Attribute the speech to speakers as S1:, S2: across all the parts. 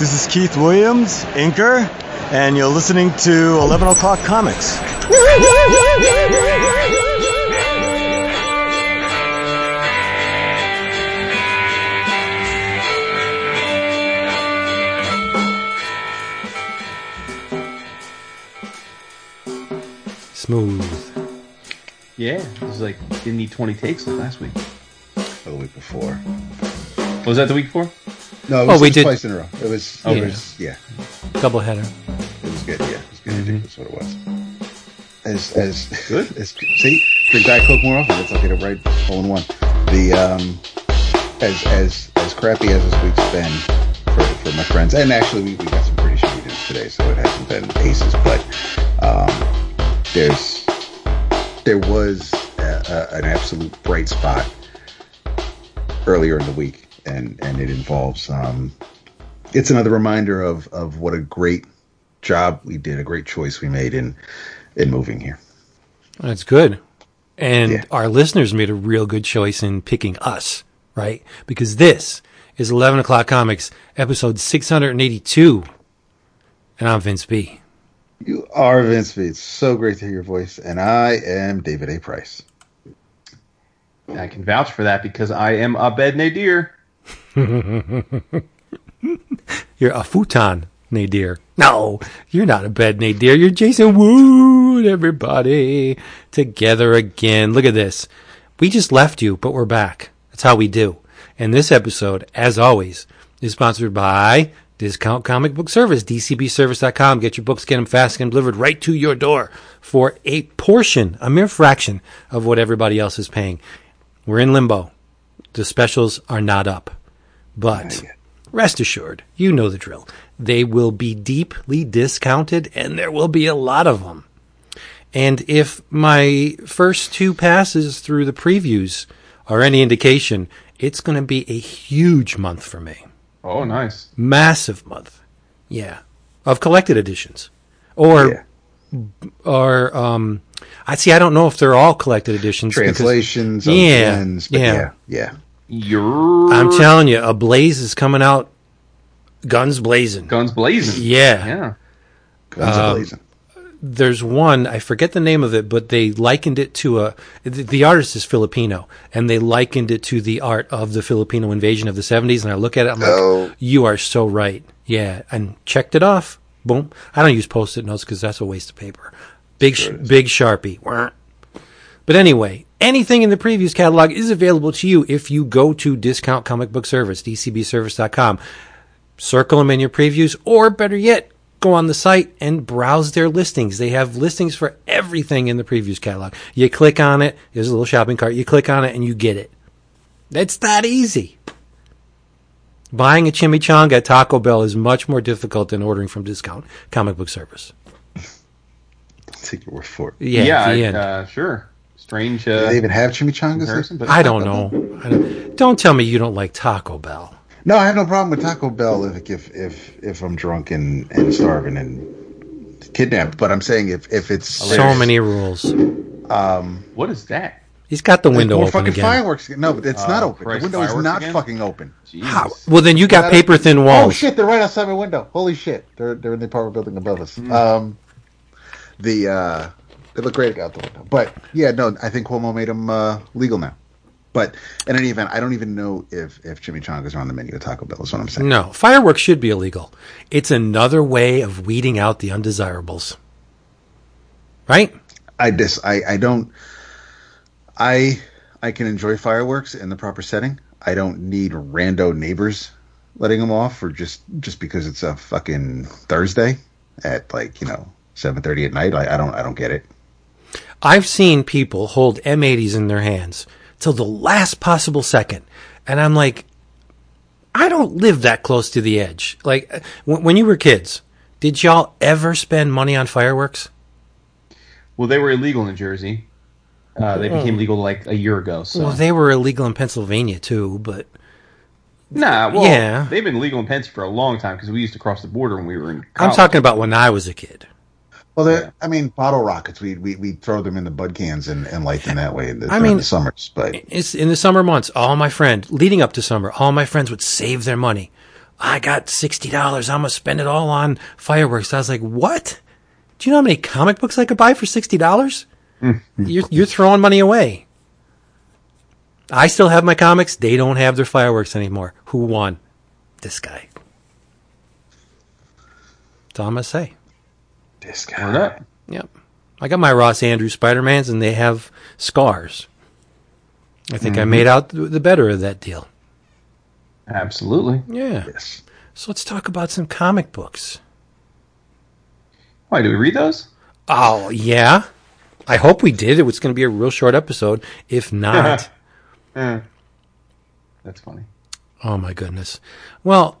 S1: This is Keith Williams, inker, and you're listening to 11 O'Clock Comics.
S2: Smooth.
S3: Yeah, it was like didn't need 20 takes like last week.
S4: Or the week before.
S3: Oh, was that the week before?
S4: No, it
S2: Oh,
S4: was,
S2: we
S4: it was
S2: did-
S4: twice in a row. It was,
S3: Oh,
S4: it
S2: yeah.
S4: was yeah,
S2: Double header.
S4: it was good. Yeah, it was good. That's what it was. As as
S3: Good.
S4: As, see, drink Diet Coke more often. That's I'll get it right all in one. The um, as as as crappy as this week's been for, for my friends, and actually we, we got some pretty shitty news today, so it hasn't been aces, but um, there's there was a, a, an absolute bright spot earlier in the week, and and it involves um, it's another reminder of of what a great job we did, a great choice we made in in moving here.
S2: That's good. And
S4: Yeah.
S2: our listeners made a real good choice in picking us, right? Because this is 11 o'clock comics, episode 682. And I'm Vince B.
S4: You are Vince B. It's so great to hear your voice, and I am David A. Price.
S3: I can vouch for that because I am Abed Nadir.
S2: You're a futon, Nadir. No, you're not a bed, Nadir. You're Jason Wood, everybody. Together again. Look at this. We just left you, but we're back. That's how we do. And this episode, as always, is sponsored by Discount Comic Book Service, dcbservice.com. Get your books, get them fast, get them delivered right to your door for a portion, a mere fraction of what everybody else is paying. We're in limbo. The specials are not up. But rest assured, you know the drill. They will be deeply discounted and there will be a lot of them. And if my first two passes through the previews are any indication, it's going to be a huge month for me.
S3: Oh, nice.
S2: Massive month. Yeah. Of collected editions. Or,
S4: Yeah.
S2: or, um, I see, I don't know if they're all collected editions. because-
S4: Translations, of
S2: Yeah, yeah.
S4: yeah, yeah.
S3: You're
S2: I'm telling you, Ablaze is coming out guns blazing.
S3: guns blazing.
S2: Yeah.
S3: Yeah.
S4: Guns
S2: Um,
S4: blazing.
S2: there's one I forget the name of it, but they likened it to a. The, the artist is Filipino, and they likened it to the art of the Filipino invasion of the '70s. And I look at it, I'm like,
S4: Oh.
S2: "You are so right." Yeah, and checked it off. Boom. I don't use post-it notes because that's a waste of paper. Big, sh- big sharpie. But anyway, anything in the previews catalog is available to you if you go to Discount Comic Book Service, dcbservice.com. Circle them in your previews, or better yet, go on the site and browse their listings. They have listings for everything in the previews catalog. You click on it, there's a little shopping cart, you click on it and you get it. It's that easy. Buying a chimichanga at Taco Bell is much more difficult than ordering from Discount Comic Book Service.
S4: Take your word for it.
S2: Yeah,
S3: Yeah. I- uh, sure. Strange.
S4: Do
S3: Uh,
S4: they even have chimichangas?
S3: comparison,
S4: there?
S3: but
S2: I don't know. I don't, don't tell me you don't like Taco Bell.
S4: No, I have no problem with Taco Bell if if if, if I'm drunk and, and starving and kidnapped. But I'm saying if if it's
S2: So many rules.
S3: Um, what is that?
S2: He's got the window
S4: more
S2: open
S4: fucking
S2: again.
S4: fireworks. No, but it's not
S3: Oh,
S4: open.
S3: Christ,
S4: the window is not
S3: again?
S4: fucking open.
S2: How? Well, then you got
S4: That-
S2: paper thin walls.
S4: Oh shit! They're right outside my window. Holy shit! They're they're in the apartment building above us.
S3: Hmm.
S4: Um, the uh, they look great out the window. But yeah, no, I think Cuomo made them uh, legal now. But in any event, I don't even know if if chimichangas are on the menu at Taco Bell. Is what I'm saying.
S2: No, fireworks should be illegal. It's another way of weeding out the undesirables. Right?
S4: I dis I I don't. I I can enjoy fireworks in the proper setting. I don't need rando neighbors letting them off, or just just because it's a fucking Thursday at like you know seven thirty at night. I, I don't I don't get it.
S2: I've seen people hold M80s in their hands till the last possible second. And I'm like, I don't live that close to the edge. Like, when, you were kids, did y'all ever spend money on fireworks?
S3: Well, they were illegal in Jersey. Uh, they became legal like a year ago. So
S2: Well, they were illegal in Pennsylvania too, but
S3: nah, well,
S2: Yeah.
S3: they've been legal in Pennsylvania for a long time because we used to cross the border when we were in.
S2: I'm talking about when I was a kid.
S4: Well, they're,
S3: Yeah.
S4: I mean, bottle rockets. We we we throw them in the bud cans and, and light them that way. In the,
S2: I mean-
S4: the summers, but
S2: It's in the summer months. All my friends, leading up to summer, all my friends would save their money I got $60. I'm going to spend it all on fireworks. I was like, what? Do you know how many comic books I could buy for $60? you're, you're throwing money away. I still have my comics. They don't have their fireworks anymore. Who won? This guy. That's all I'm to say.
S4: This
S3: Word
S4: guy.
S3: up.
S2: Yep. I got my Ross Andru's Spider-Mans and they have scars. I think I made out the better of that deal.
S3: Absolutely.
S2: Yeah.
S4: Yes.
S2: So let's talk about some comic books.
S3: Why, do we read those?
S2: Oh, yeah. I hope we did. It was going to be a real short episode. If not,
S3: Eh. That's funny.
S2: oh my goodness. Well,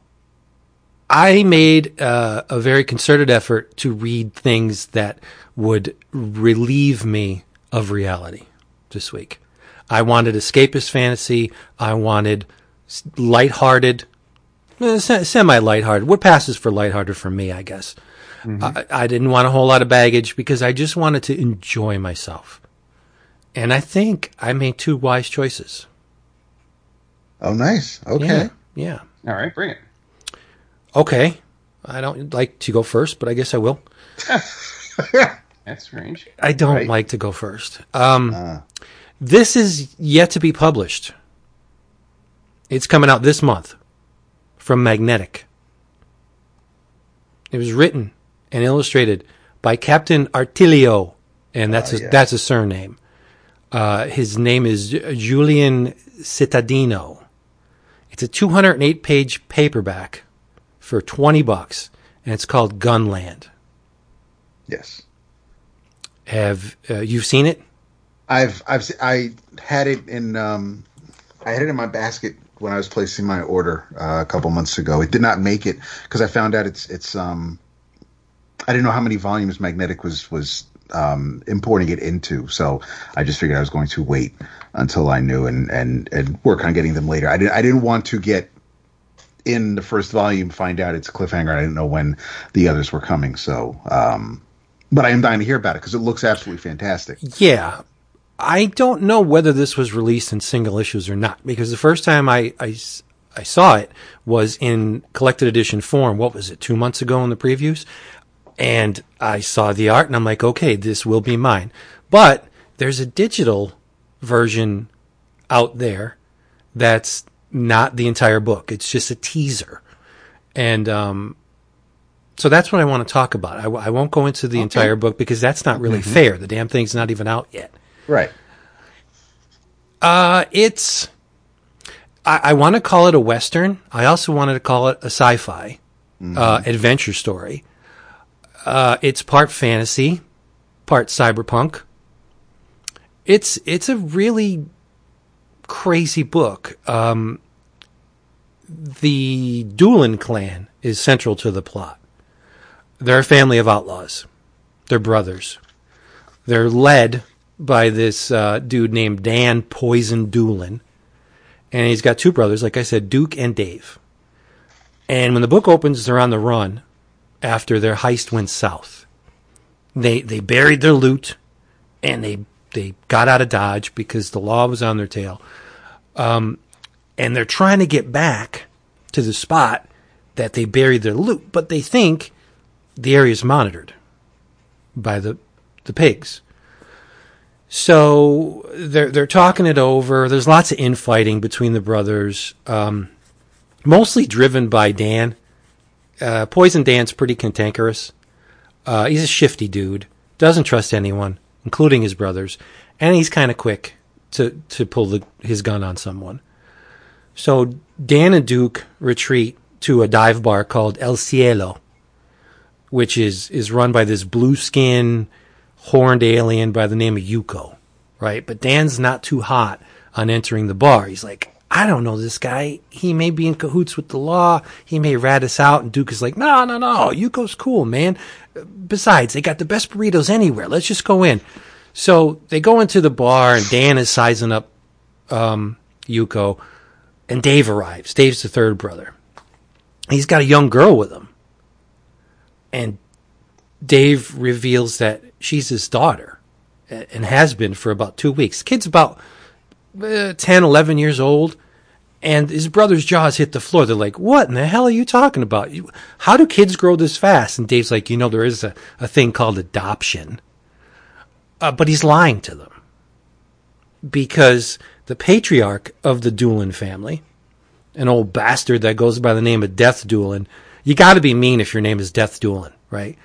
S2: I made uh, a very concerted effort to read things that would relieve me of reality this week. I wanted escapist fantasy. I wanted s- lighthearted, eh, se- semi-lighthearted. What passes for lighthearted for me, I guess. I, I didn't want a whole lot of baggage because I just wanted to enjoy myself. And I think I made two wise choices.
S4: Oh, nice. Okay.
S2: Yeah. Yeah.
S3: All right, bring it.
S2: Okay. I don't like to go first, but I guess I will.
S3: That's strange.
S2: I don't
S4: Right.
S2: like to go first. Um,
S4: Ah.
S2: this is yet to be published. It's coming out this month from Magnetic. It was written and illustrated by Captain Artiles, and that's
S4: Ah,
S2: a,
S4: yes.
S2: that's a surname. Uh, his name is Julian Cittadino. It's a 208 page paperback for 20 bucks, and it's called Gunland.
S4: Yes.
S2: Have uh, you seen it?
S4: I've I've se- I had it in um I had it in my basket when I was placing my order uh, a couple months ago. It did not make it because I found out it's it's um I didn't know how many volumes Magnetic was was um importing it into, so I just figured I was going to wait until I knew and and and work on getting them later. I didn't I didn't want to get in the first volume find out it's a cliffhanger. I didn't know when the others were coming, so um but I am dying to hear about it because it looks absolutely fantastic.
S2: Yeah. I don't know whether this was released in single issues or not because the first time I I saw it was in collected edition form. What was it, two months ago in the previews? And I saw the art and I'm like, okay, this will be mine. But there's a digital version out there that's not the entire book. It's just a teaser. And, um, so that's what I want to talk about. I won't go into the entire book because that's not really fair. The damn thing's not even out yet.
S4: Right.
S2: Uh, it's. I, I want to call it a western. I also wanted to call it a sci-fi uh, adventure story. Uh, it's part fantasy, part cyberpunk. It's it's a really crazy book. Um, the Doolin clan is central to the plot. They're a family of outlaws. They're brothers. They're led by this uh, dude named Dan Poison Doolin. And he's got two brothers, like I said, Duke and Dave. And when the book opens, they're on the run after their heist went south. They they buried their loot and they they got out of Dodge because the law was on their tail. Um, and they're trying to get back to the spot that they buried their loot, but they think the area is monitored by the the pigs. So they're they're talking it over. There's lots of infighting between the brothers, um, mostly driven by Dan. Uh, Poison Dan's pretty cantankerous. Uh, he's a shifty dude. Doesn't trust anyone, including his brothers, and he's kind of quick to to pull the, his gun on someone. So Dan and Duke retreat to a dive bar called El Cielo, which is is run by this blue skin horned alien by the name of Yuko, right? But Dan's not too hot on entering the bar. He's like, I don't know this guy. He may be in cahoots with the law. He may rat us out. And Duke is like, no, no, no. Yuko's cool, man. Besides, they got the best burritos anywhere. Let's just go in. So they go into the bar and Dan is sizing up um, Yuko and Dave arrives. Dave's the third brother. He's got a young girl with him. And Dave reveals that she's his daughter and has been for about two weeks. Kid's about uh, 10, 11 years old. And his brother's jaws hit the floor. They're like, what in the hell are you talking about? How do kids grow this fast? And Dave's like, you know, there is a, a thing called adoption. Uh, but he's lying to them. Because the patriarch of the Doolin family, an old bastard that goes by the name of Death Doolin, you gotta be mean if your name is Death Doolin, right?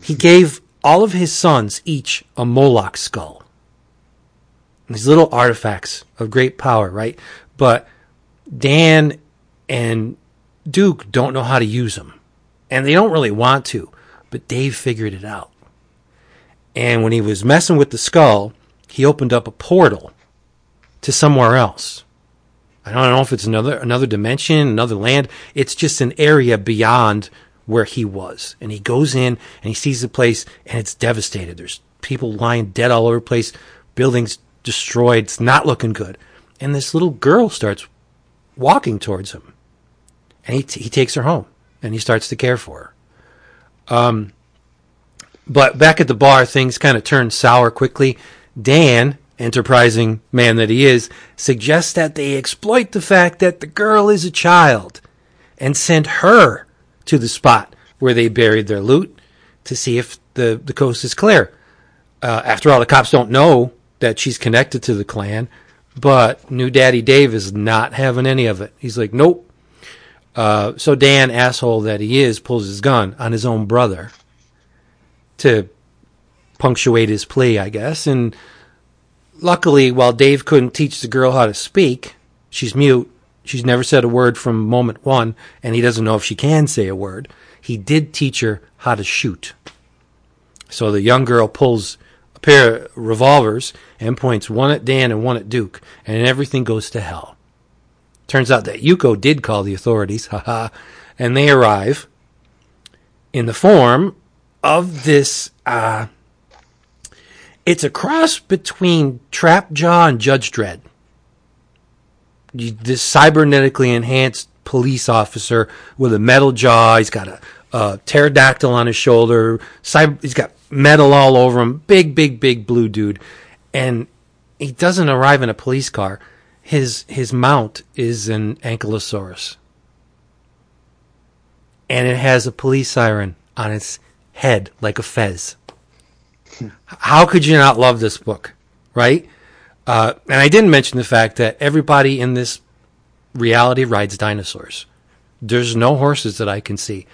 S2: He gave all of his sons each a Moloch skull. These little artifacts of great power, right? But Dan and Duke don't know how to use them. And they don't really want to. But Dave figured it out. And when he was messing with the skull, he opened up a portal to somewhere else. I don't know if it's another another dimension, another land. It's just an area beyond where he was. And he goes in and he sees the place and it's devastated. There's people lying dead all over the place, buildings destroyed. It's not looking good. And this little girl starts walking towards him. And he, t- he takes her home and he starts to care for her. Um, but back at the bar, things kind of turn sour quickly. Dan, enterprising man that he is, suggests that they exploit the fact that the girl is a child and send her to the spot where they buried their loot to see if the, the coast is clear. Uh, after all, the cops don't know that she's connected to the clan, but new daddy Dave is not having any of it. He's like, nope. Uh, so Dan, asshole that he is, pulls his gun on his own brother to punctuate his plea, I guess. And luckily, while Dave couldn't teach the girl how to speak, she's mute. She's never said a word from moment one, and he doesn't know if she can say a word. He did teach her how to shoot. So the young girl pulls a pair of revolvers and points one at Dan and one at Duke, and everything goes to hell. Turns out that Yuko did call the authorities, haha, and they arrive in the form of this. Uh, it's a cross between Trapjaw and Judge Dredd. This cybernetically enhanced police officer with a metal jaw. He's got a, a pterodactyl on his shoulder. Cyber, he's got metal all over him. Big, big, big blue dude. And he doesn't arrive in a police car. His his mount is an ankylosaurus. And it has a police siren on its head like a fez. How could you not love this book, right? Uh, and I didn't mention the fact that everybody in this reality rides dinosaurs. There's no horses that I can see.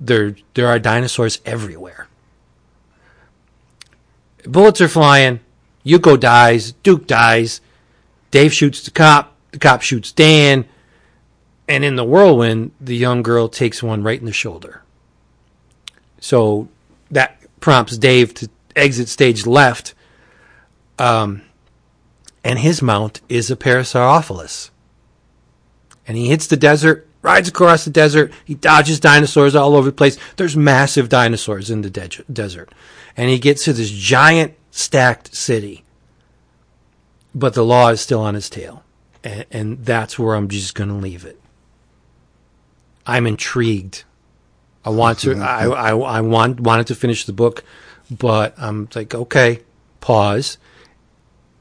S2: There, there are dinosaurs everywhere. Bullets are flying. Yuko dies. Duke dies. Dave shoots the cop. The cop shoots Dan. And in the whirlwind, the young girl takes one right in the shoulder. So that prompts Dave to exit stage left. Um, and his mount is a Parasaurolophus. And he hits the desert, rides across the desert. He dodges dinosaurs all over the place. There's massive dinosaurs in the de- desert. And he gets to this giant stacked city. But the law is still on his tail. And, and that's where I'm just going to leave it. I'm intrigued. I want to. I, I, I want wanted to finish the book, but I'm like, okay, pause.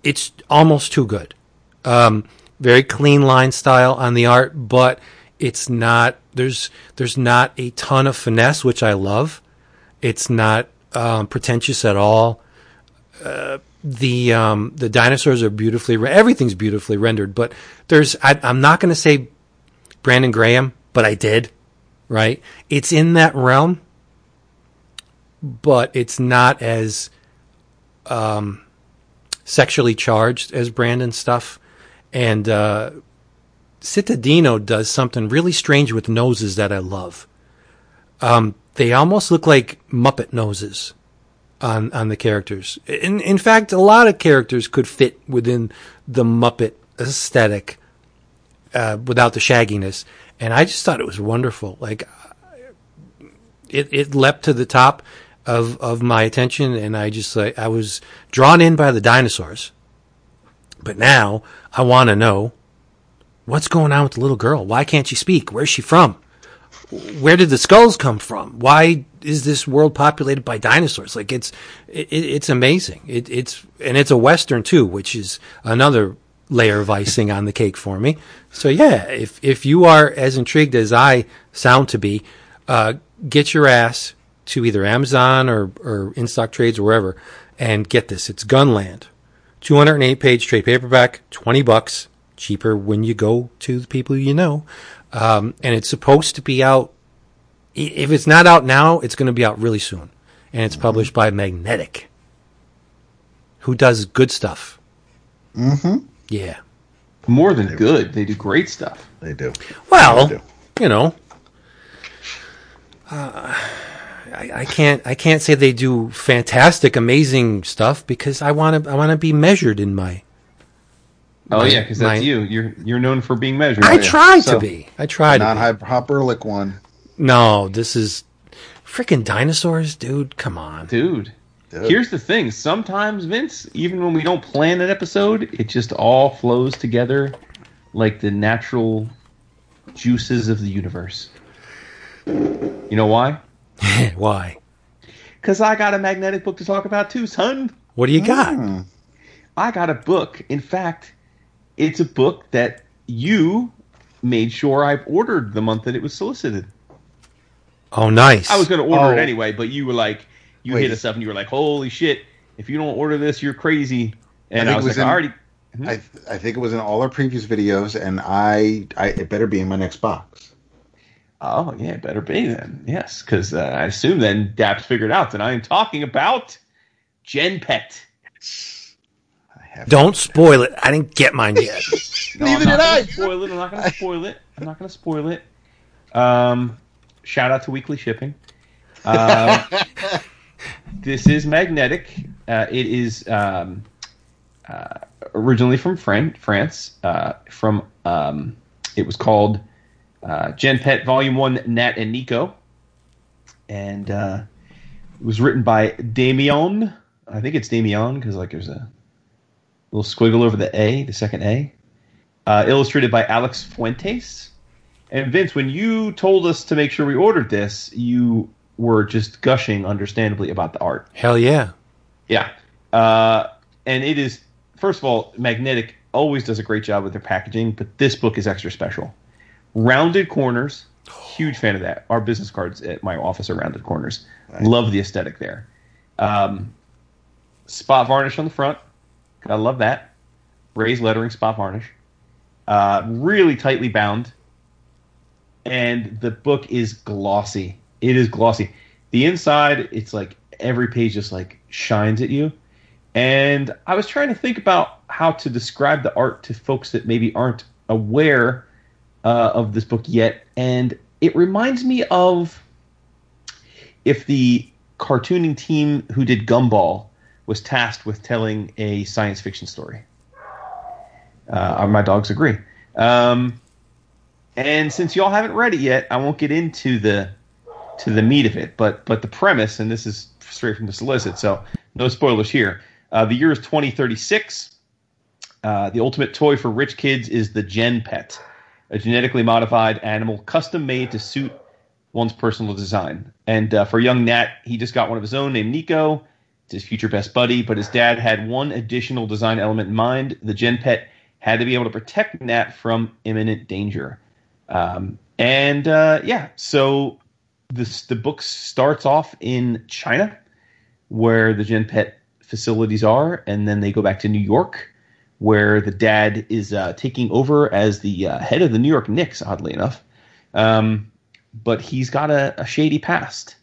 S2: It's almost too good. Um, very clean line style on the art, but it's not. There's there's not a ton of finesse, which I love. It's not um, pretentious at all. Uh, the um, the dinosaurs are beautifully. Re- everything's beautifully rendered, but there's. I, I'm not going to say Brandon Graham, but I did. Right? It's in that realm, but it's not as um, sexually charged as Brandon stuff. And uh, does something really strange with noses that I love. Um, they almost look like Muppet noses on on the characters. In in fact, a lot of characters could fit within the Muppet aesthetic uh, without the shagginess. And I just thought it was wonderful. Like it it leapt to the top of of my attention, and I just like I was drawn in by the dinosaurs. But now I want to know what's going on with the little girl. Why can't she speak? Where's she from? Where did the skulls come from? Why is this world populated by dinosaurs? Like it's it, it's amazing. It, it's and it's a western too, which is another layer of icing on the cake for me. So yeah, if if you are as intrigued as I sound to be, uh, get your ass to either Amazon or or In Stock Trades or wherever, and get this. It's Gunland, 208 page trade paperback, 20 bucks, cheaper when you go to the people you know, um, and it's supposed to be out. If it's not out now, it's going to be out really soon, and it's published by Magnetic, who does good stuff.
S4: Mm-hmm.
S2: Yeah.
S3: More than good. They do great stuff.
S4: They do.
S2: Well,
S4: They do.
S2: you know, uh, I, I can't. I can't say they do fantastic, amazing stuff because I want to. I want to be measured in my.
S3: Oh
S2: My-
S3: yeah, because that's
S2: my-
S3: you. You're you're known for being measured.
S2: I try
S3: So-
S2: to be. I try to.
S4: Non
S2: Be.
S4: hyperlic one.
S2: No, this is freaking dinosaurs, dude. Come on.
S3: dude.
S4: Dude.
S3: Here's the thing. Sometimes Vince, even when we don't plan an episode, it just all flows together like the natural juices of the universe. You know why?
S2: Why?
S3: Because I got a magnetic book to talk about too, son.
S2: What do you got?
S4: Hmm.
S3: I got a book. In fact, it's a book that you made sure I ordered the month that it was solicited.
S2: Oh, nice.
S3: I was going to order it
S4: Oh.
S3: anyway, but you were like, you
S4: Wait.
S3: hit us up and you were like, holy shit, if you don't order this, you're crazy. And
S4: I
S3: I,
S4: think
S3: was
S4: it was
S3: like,
S4: in-
S3: I already.
S4: I I think it was in all our previous videos, and I, I it better be in my next box.
S3: Oh yeah, it better be then. Yes, because uh, I assume then Daps figured out that I am talking about Gen Pet.
S4: I have
S2: Don't spoil it. I didn't get mine yet.
S3: No,
S4: Neither did I.
S3: Spoil it. I'm not going to spoil it. I'm not going to spoil it. Um, shout out to Weekly Shipping. Um, this is magnetic. Uh, it is um, uh, originally from Fran- France. Uh, from um, it was called uh, Gen Pet Volume One, Nat and Nico, and uh, it was written by Damien. I think it's Damien because like there's a little squiggle over the A, the second A. Uh, illustrated by Alex Fuentes. And Vince, when you told us to make sure we ordered this, you were just gushing, understandably, about the art.
S2: Hell yeah.
S3: Yeah. Uh, and it is, first of all, Magnetic always does a great job with their packaging, but this book is extra special. Rounded corners, huge fan of that. Our business cards at my office are rounded corners. Love the aesthetic there. Um, spot varnish on the front. I love that. Raised lettering, spot varnish. Uh, really tightly bound. And the book is glossy. It is glossy. The inside, it's like every page just like shines at you. And I was trying to think about how to describe the art to folks that maybe aren't aware uh, of this book yet. And it reminds me of if the cartooning team who did Gumball was tasked with telling a science fiction story. Uh, my dogs agree. Um, and since y'all haven't read it yet, I won't get into the to the meat of it. But but the premise, and this is straight from the solicit, so no spoilers here. Uh, the year is 2036. Uh, the ultimate toy for rich kids is the Gen Pet, a genetically modified animal custom made to suit one's personal design. And uh, for young Nat, he just got one of his own named Nico. It's his future best buddy, but his dad had one additional design element in mind. The Gen Pet had to be able to protect Nat from imminent danger. Um, and uh, yeah, so this the book starts off in China, where the Gen Pet facilities are, and then they go back to New York, where the dad is uh, taking over as the uh, head of the New York Knicks. Oddly enough, um, but he's got a, a shady past,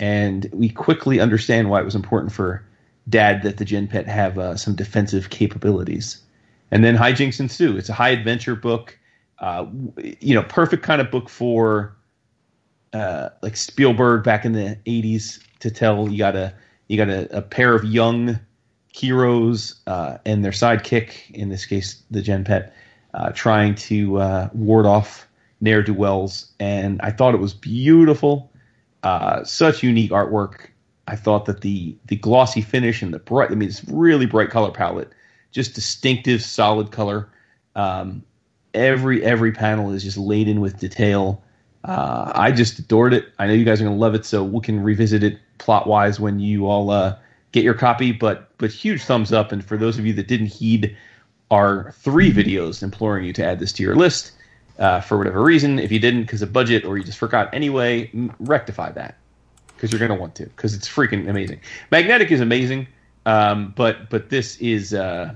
S3: and we quickly understand why it was important for Dad that the Gen Pet have uh, some defensive capabilities. And then hijinks ensue. It's a high adventure book, uh, you know, perfect kind of book for uh, like Spielberg back in the '80s to tell you got a you got a, a pair of young heroes uh, and their sidekick, in this case the Gen Pet, uh, trying to uh, ward off ne'er do wells. And I thought it was beautiful, uh, such unique artwork. I thought that the the glossy finish and the bright, I mean, it's really bright color palette, just distinctive, solid color. Um, every every panel is just laden with detail. Uh, I just adored it. I know you guys are gonna love it, so we can revisit it plot wise when you all uh, get your copy. But but huge thumbs up, and for those of you that didn't heed our three videos imploring you to add this to your list uh, for whatever reason. If you didn't because of budget or you just forgot anyway, rectify that because you're going to want to because it's freaking amazing. Magnetic is amazing, um, but but this is uh,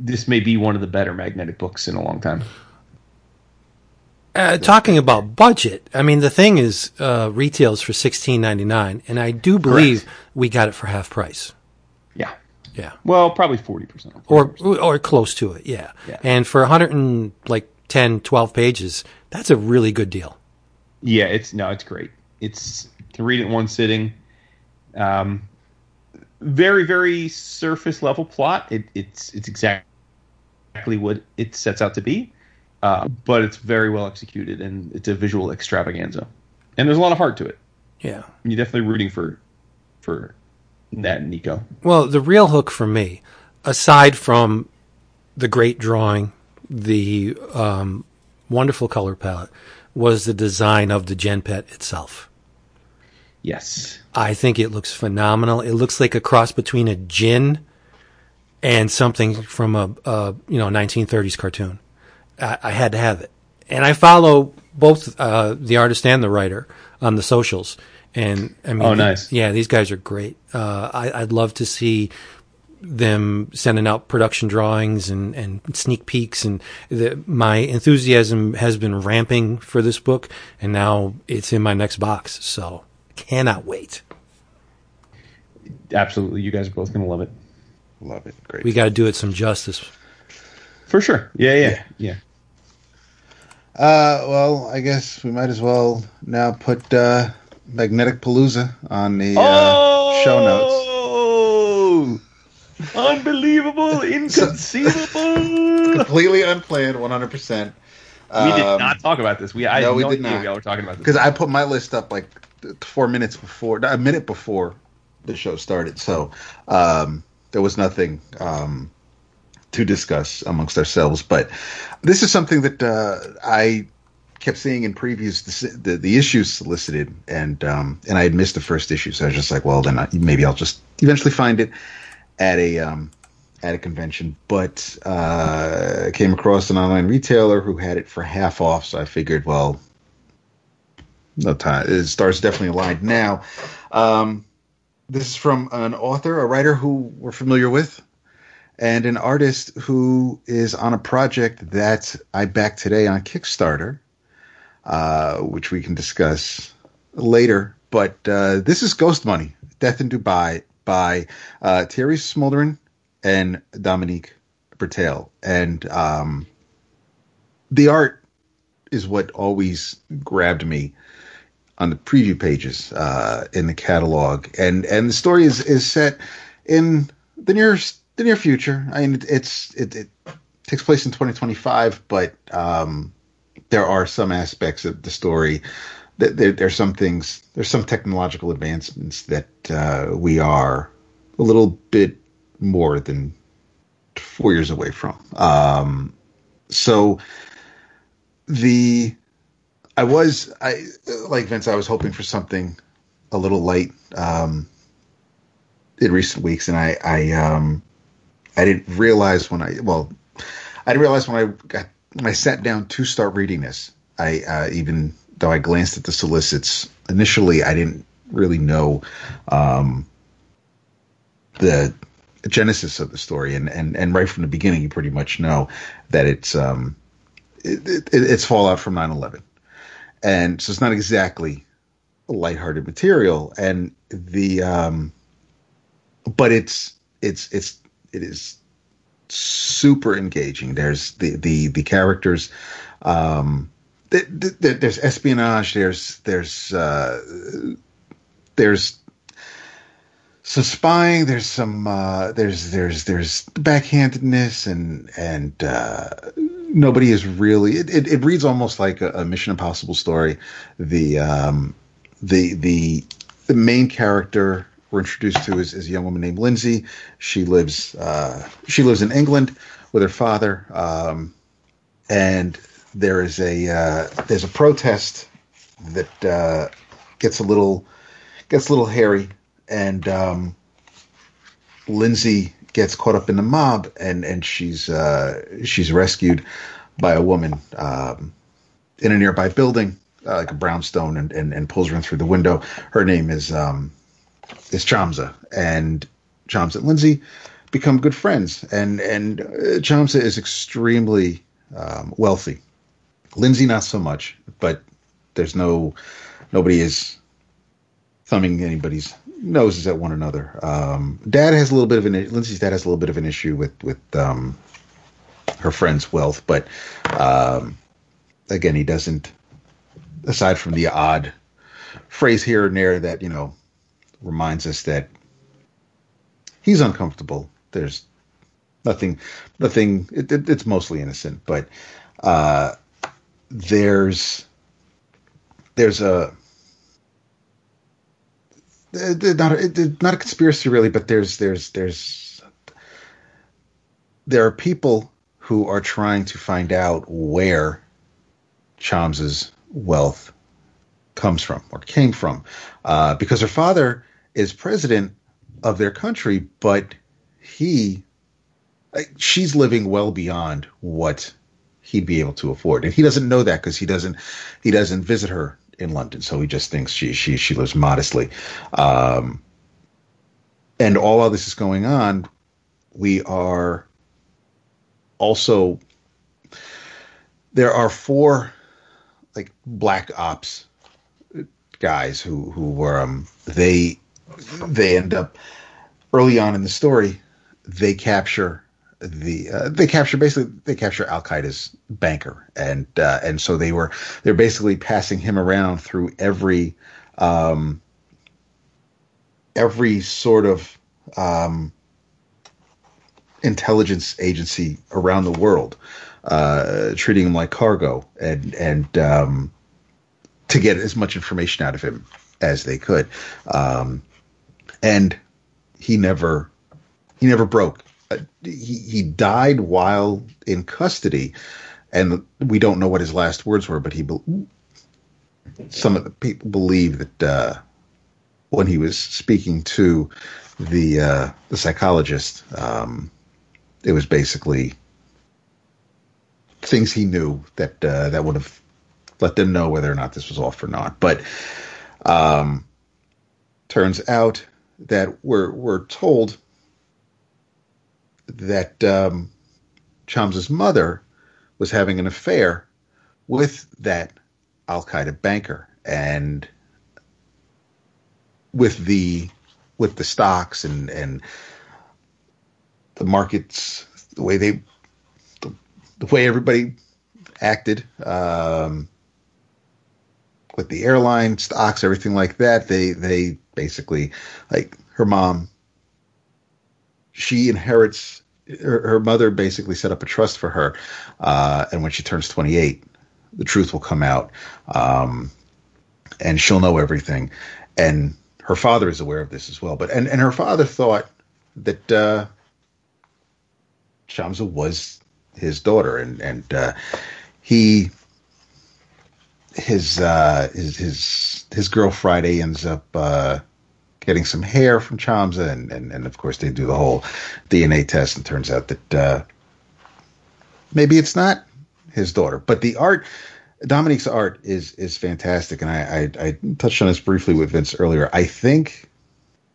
S3: this may be one of the better magnetic books in a long time.
S2: Uh, talking about budget, I mean the thing is uh, retails for sixteen ninety nine, and I do believe we got it for half price.
S3: Yeah.
S2: Yeah,
S3: Well, probably forty percent.
S2: or or close to it. Yeah,
S3: Yeah.
S2: and for 100 and like 10, 12 pages, that's a really good deal.
S3: Yeah, it's no, it's great. It's to read it in one sitting. Um, very, very surface level plot. It, it's it's exactly what it sets out to be, uh, but it's very well executed and it's a visual extravaganza. And there's a lot of heart to it.
S2: Yeah.
S3: You're definitely rooting for for that Nico.
S2: Well, the real hook for me, aside from the great drawing, the um, wonderful color palette, was the design of the Gen Pet itself.
S3: Yes.
S2: I think it looks phenomenal. It looks like a cross between a gin and something from a, a you know 1930s cartoon. I, I had to have it, and I follow both uh, the artist and the writer on the socials. And I mean,
S3: Oh, nice.
S2: Yeah, these guys are great. Uh, I, I'd love to see them sending out production drawings and, and sneak peeks and the, my enthusiasm has been ramping for this book and now it's in my next box so cannot wait
S3: Absolutely. You guys are both gonna love it.
S4: Love it. Great.
S2: we got to do it some justice
S3: For sure. Yeah, yeah, yeah.
S4: Uh, well, I guess we might as well now put uh, Magnetic Palooza on the uh, show notes.
S3: Oh! Unbelievable, inconceivable.
S4: Completely unplanned, 100%.
S3: we did not talk about this. We I
S4: no, we
S3: no
S4: did not.
S3: y'all were talking about this.
S4: Because I put my list up like four minutes before, a minute before the show started. So um, there was nothing um, to discuss amongst ourselves. But this is something that uh, I kept seeing in previews the, the, the issues solicited, and um, and I had missed the first issue, so I was just like, well, then I, maybe I'll just eventually find it at a um, at a convention. But uh, came across an online retailer who had it for half off, so I figured, well, no time. The stars definitely aligned now. Um, this is from an author, a writer who we're familiar with, and an artist who is on a project that I backed today on Kickstarter, uh, which we can discuss later. But uh, this is Ghost Money, Death in Dubai, by uh, Thierry Smolderen and Dominique Bertail. And um, the art is what always grabbed me on the preview pages uh, in the catalog, and and the story is is set in the near the near future. I mean, it's it, it takes place in 2025, but um, there are some aspects of the story that there, there's some things there's some technological advancements that uh, we are a little bit more than four years away from. Um, so the I was I like Vince. I was hoping for something a little light um, in recent weeks, and I I um, I didn't realize when I well I didn't realize when I got when I sat down to start reading this. I uh, even though I glanced at the solicits initially, I didn't really know um, the genesis of the story, and, and and right from the beginning, you pretty much know that it's um, it, it, it's fallout from 9-11 and so it's not exactly lighthearted material and the um but it's it's it's it is super engaging. There's the the the characters um th- th- th- there's espionage there's there's uh there's some spying there's some uh there's there's there's backhandedness and and uh nobody is really it, it, it reads almost like a, a mission impossible story. The um the the the main character we're introduced to is, is a young woman named lindsay she lives uh she lives in england with her father um and there is a uh there's a protest that uh gets a little gets a little hairy and um lindsay gets caught up in the mob, and and she's uh, she's rescued by a woman um, in a nearby building, uh, like a brownstone, and, and and pulls her in through the window. Her name is um, is Chamza, and Chamza and Lindsay become good friends, and and uh, Chamza is extremely um, wealthy. Lindsay not so much, but there's no nobody is thumbing anybody's noses at one another. Um, dad has a little bit of an Lindsay's dad has a little bit of an issue with with um, her friend's wealth, but um, again, he doesn't. Aside from the odd phrase here and there that you know reminds us that he's uncomfortable. There's nothing, nothing. It, it, it's mostly innocent, but uh, there's there's a not a, not a conspiracy really, but there's there's there's there are people who are trying to find out where Chamza's wealth comes from or came from, uh, because her father is president of their country, but he she's living well beyond what he'd be able to afford, and he doesn't know that because he doesn't he doesn't visit her in London, so he just thinks she she she lives modestly. Um, and all of this is going on, we are also there are four like black ops guys who who were um they they end up early on in the story they capture the uh, they capture basically they capture Al Qaeda's banker, and uh, and so they were they're basically passing him around through every um, every sort of um, intelligence agency around the world, uh, treating him like cargo, and and um, to get as much information out of him as they could, um, and he never he never broke uh, he he died while in custody, and we don't know what his last words were. But he, some of the people believe that uh, when he was speaking to the uh, the psychologist, um, it was basically things he knew that uh, that would have let them know whether or not this was off or not. But um, turns out that we're we're told that um, mother was having an affair with that Al Qaeda banker, and with the with the stocks and and the markets, the way they, the, the way everybody acted, um, with the airline stocks, everything like that, they they basically like her mom she inherits her, her, mother basically set up a trust for her, uh, and when she turns 28, the truth will come out, um, and she'll know everything. And her father is aware of this as well. But and and her father thought that uh, Chamza was his daughter, and and uh, he his uh, his his his girl Friday ends up uh, getting some hair from Chamza, and, and, and of course they do the whole DNA test, and turns out that uh, maybe it's not his daughter. But the art, Dominique's art is is fantastic, and I, I, I touched on this briefly with Vince earlier. I think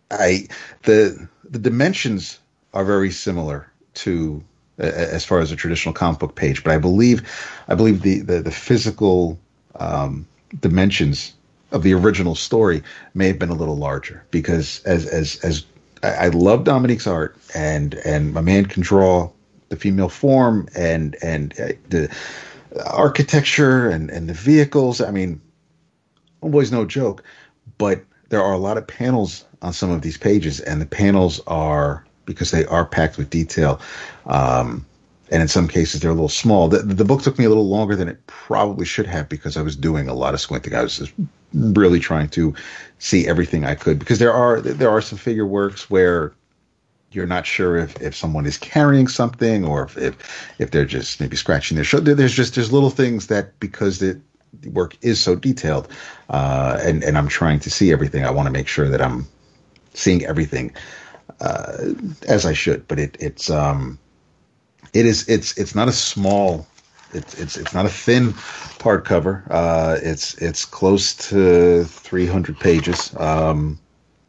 S4: I the the dimensions are very similar to as far as a traditional comic book page, but I believe I believe the the, the physical um, dimensions of the original story may have been a little larger because as as as I, love Dominique's art and and my man can draw the female form and and uh, the architecture and and the vehicles. I mean, always no joke, but there are a lot of panels on some of these pages, and the panels are because they are packed with detail. Um, and in some cases they're a little small. The, the book took me a little longer than it probably should have because I was doing a lot of squinting. I was just really trying to see everything I could because there are there are some figure works where you're not sure if, if someone is carrying something or if, if, if they're just maybe scratching their shoulder. There's just there's little things that because the, the work is so detailed, uh, and and I'm trying to see everything. I want to make sure that I'm seeing everything uh, as I should. But it it's um it is it's it's not a small it's it's it's not a thin hardcover. Uh, it's it's close to 300 pages. Um,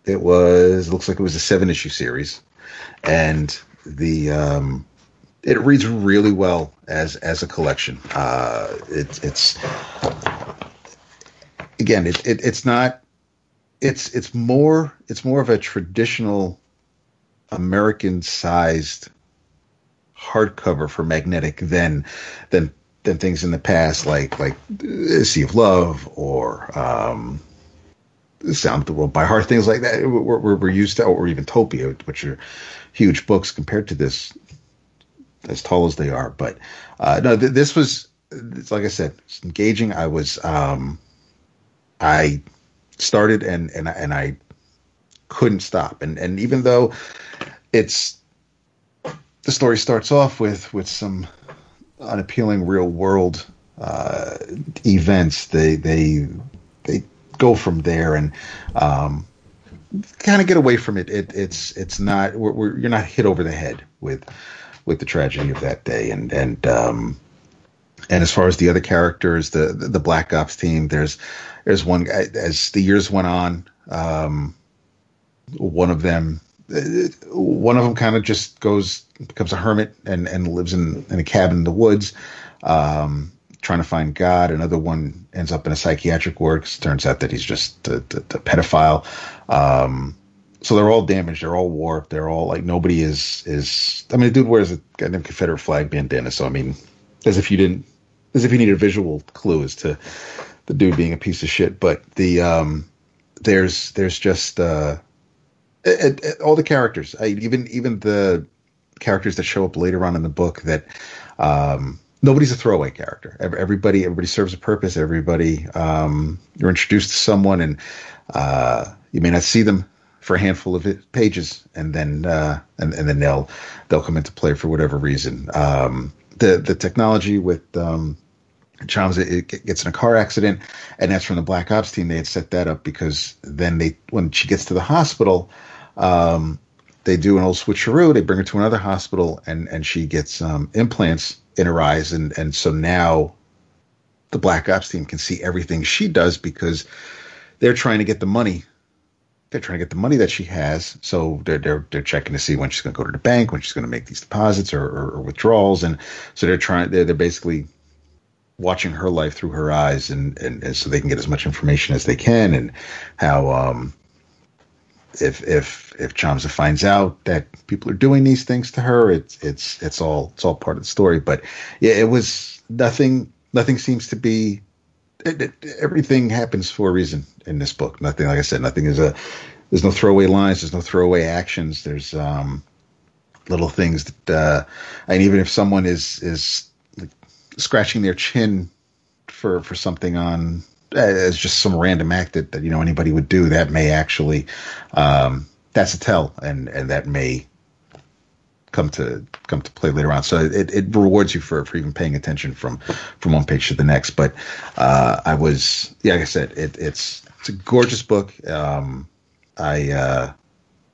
S4: it was it looks like it was a seven issue series, and the um, it reads really well as as a collection. Uh, it's it's again it, it it's not it's it's more it's more of a traditional American sized hardcover for magnetic than than than things in the past like like Sea of Love or um, Sound of the World by Heart things like that. We're, we're, we're used to or even Topia which are huge books compared to this as tall as they are. But uh, no th- this was it's like I said it's engaging. I was um, I started and and and I couldn't stop. And and even though it's the story starts off with with some unappealing real world uh, events. They they they go from there and um, kind of get away from it. it it's it's not we're, we're, you're not hit over the head with with the tragedy of that day and and um, and as far as the other characters, the the Black Ops team, there's there's one as the years went on. Um, one of them one of them kind of just goes becomes a hermit and and lives in in a cabin in the woods um, trying to find god. Another one ends up in a psychiatric ward cause turns out that he's just a, a pedophile. Um, so they're all damaged. They're all warped. They're all like nobody is is i mean the dude wears a goddamn confederate flag bandana so i mean as if you didn't as if you needed a visual clue as to the dude being a piece of shit. But the um there's there's just uh it, it, all the characters, I, even even the characters that show up later on in the book that um, nobody's a throwaway character. Everybody everybody serves a purpose. Everybody um, you're introduced to someone, and uh, you may not see them for a handful of pages, and then uh, and and then they'll they'll come into play for whatever reason. Um, the the technology with um, Chalmers it gets in a car accident, and that's from the Black Ops team. They had set that up because then they when she gets to the hospital, um, they do an old switcheroo. They bring her to another hospital, and and she gets um, implants in her eyes, and and so now the Black Ops team can see everything she does because they're trying to get the money. They're trying to get the money that she has, so they're they're they're checking to see when she's going to go to the bank, when she's going to make these deposits or, or, or withdrawals, and so they're trying. They're they're basically watching her life through her eyes, and, and, and so they can get as much information as they can, and how um, if if if Chamsa finds out that people are doing these things to her, it's it's it's all it's all part of the story. But yeah, it was nothing. Nothing seems to be. It, it, everything happens for a reason in this book. Nothing, like I said, nothing is a. There's no throwaway lines. There's no throwaway actions. There's um, little things that, uh, and even if someone is is like scratching their chin for for something on as just some random act that, that you know anybody would do, that may actually um, that's a tell, and and that may come to come to play later on. So it, it rewards you for, for even paying attention from from one page to the next. But uh, I was yeah, like I said, it, it's it's a gorgeous book. Um, I uh,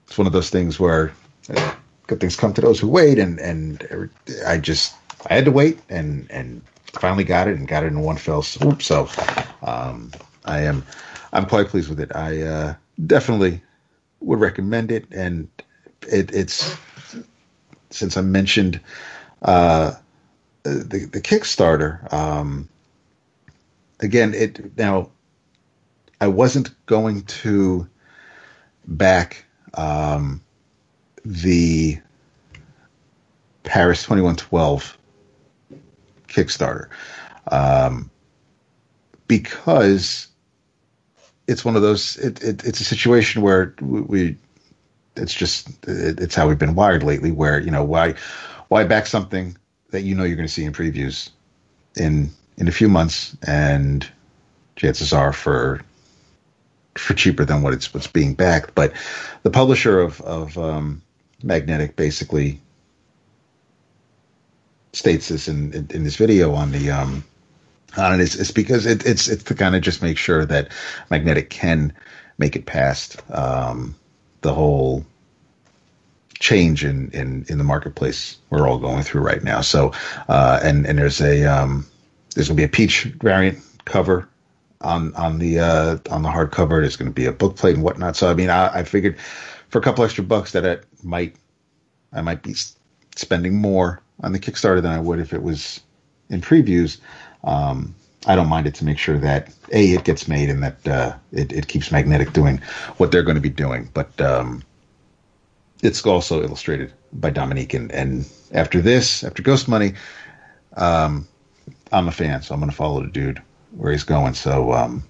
S4: it's one of those things where uh, good things come to those who wait, and and I just I had to wait, and and finally got it and got it in one fell swoop. So um, I am I'm quite pleased with it. I uh, definitely would recommend it, and it, it's since I mentioned uh, the the Kickstarter. Um, again, it now I wasn't going to back um, the Paris twenty one twelve Kickstarter um, because it's one of those. It, it, it's a situation where we. It's just it, it's how we've been wired lately. Where you know why why back something that you know you're going to see in previews in in a few months, and chances are for for cheaper than what it's what's being backed. But the publisher of of um, Magnetic basically states this in, in, in this video on the um, on it. it is, it's because it, it's it's to kind of just make sure that magnetic can make it past um, the whole change in, in, in the marketplace we're all going through right now. So, uh, and, and there's a, um, there's gonna be a peach variant cover on, on the, uh, on the hardcover. There's to be a book plate and whatnot. So, I mean, I, I figured for a couple extra bucks that it might, I might be spending more on the Kickstarter than I would if it was in previews. Um, I don't mind it to make sure that a it gets made and that uh, it it keeps Magnetic doing what they're going to be doing. But um, it's also illustrated by Dominique, and and after this, after Ghost Money, um, I'm a fan, so I'm going to follow the dude where he's going. So um,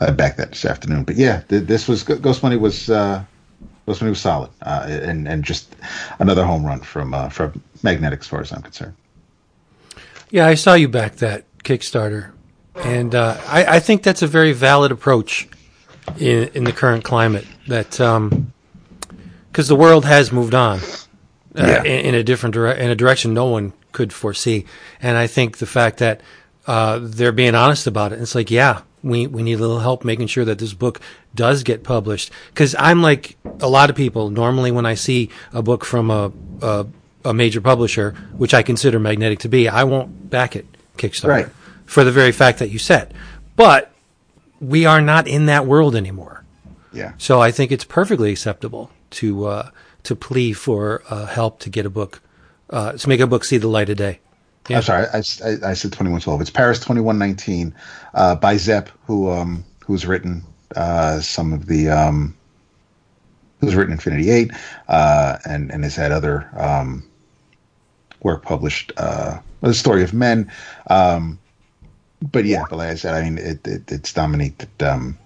S4: I back that this afternoon. But yeah, th- this was Ghost Money was uh, Money was solid, uh, and and just another home run from uh, from Magnetic as far as I'm concerned.
S2: Yeah, I saw you back that Kickstarter, and uh, I, I, think that's a very valid approach in in the current climate. That because um, the world has moved on uh, yeah. in, in, a different dire- in a direction no one could foresee, and I think the fact that uh, they're being honest about it, it's like, yeah, we we need a little help making sure that this book does get published. Because I'm like a lot of people. Normally, when I see a book from a, a a major publisher, which I consider Magnetic to be, I won't back it Kickstarter
S4: right.
S2: for the very fact that you said. But we are not in that world anymore.
S4: Yeah.
S2: So I think it's perfectly acceptable to uh, to plea for uh, help to get a book uh, to make a book see the light of day.
S4: Yeah. I'm sorry, I, I, I said 2112. It's Paris 2119 uh, by Zep, who um, who's written uh, some of the um, who's written Infinity Eight uh, and and has had other um, work published, uh, the story of men. Um, but yeah, but like I said, I mean, it, it it's Dominique that um,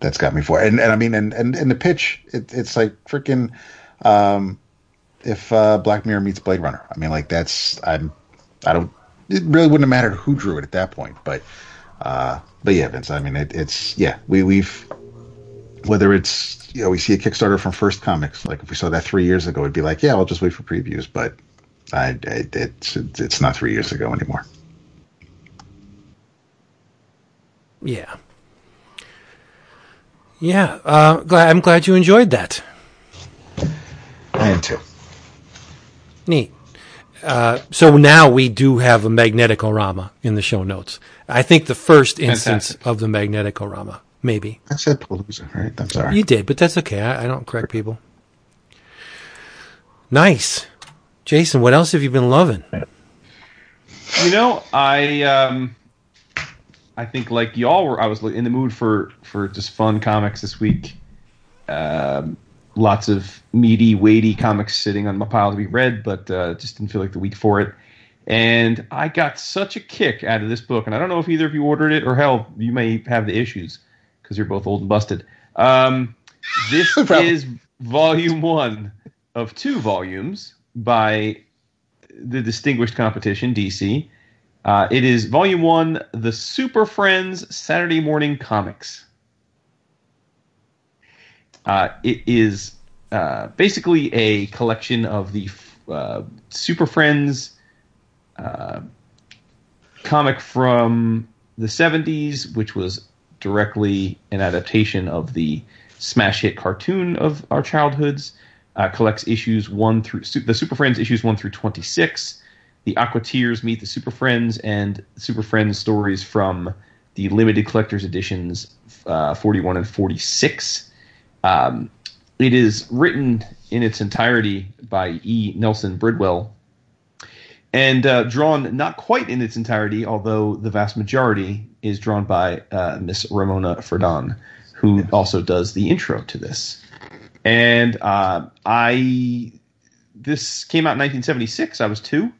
S4: that's got me for, and and I mean, and and, and the pitch, it, it's like freaking, um, if uh, Black Mirror meets Blade Runner. I mean, like that's I'm, I don't. It really wouldn't have mattered who drew it at that point, but, uh, but yeah, Vince. I mean, it, it's yeah, we we've whether it's you know we see a Kickstarter from First Comics, like if we saw that three years ago, it'd be like, yeah, I'll just wait for previews. But I, I it's it's not three years ago anymore.
S2: Yeah, yeah. Uh, glad I'm glad you enjoyed that.
S4: I am too.
S2: Neat. Uh, so now we do have a magneticorama in the show notes. I think the first instance Fantastic. of the magneticorama. Maybe.
S4: I said Palooza, right? I'm sorry.
S2: You did, but that's okay. I, I don't correct people. Nice. Jason, what else have you been loving?
S3: You know, I um, I think like y'all were. I was in the mood for for just fun comics this week. Um, lots of meaty, weighty comics sitting on my pile to be read, but uh, just didn't feel like the week for it. And I got such a kick out of this book, and I don't know if either of you ordered it or hell, you may have the issues because you're both old and busted. Um, this is volume one of two volumes by the distinguished competition, DC. Uh, it is volume one, The Super Friends Saturday Morning Comics. Uh, it is uh, basically a collection of the uh, Super Friends comic from the 70s, which was directly an adaptation of the smash hit cartoon of our childhoods. Uh, collects issues one through the Super Friends issues one through twenty six. The Aquateers meet the Super Friends and Super Friends stories from the limited collector's editions uh, forty one and forty six. Um, it is written in its entirety by E. Nelson Bridwell, and uh, drawn not quite in its entirety, although the vast majority is drawn by uh, Miss Ramona Fradon, who also does the intro to this. And uh, I, this came out in 1976. I was two,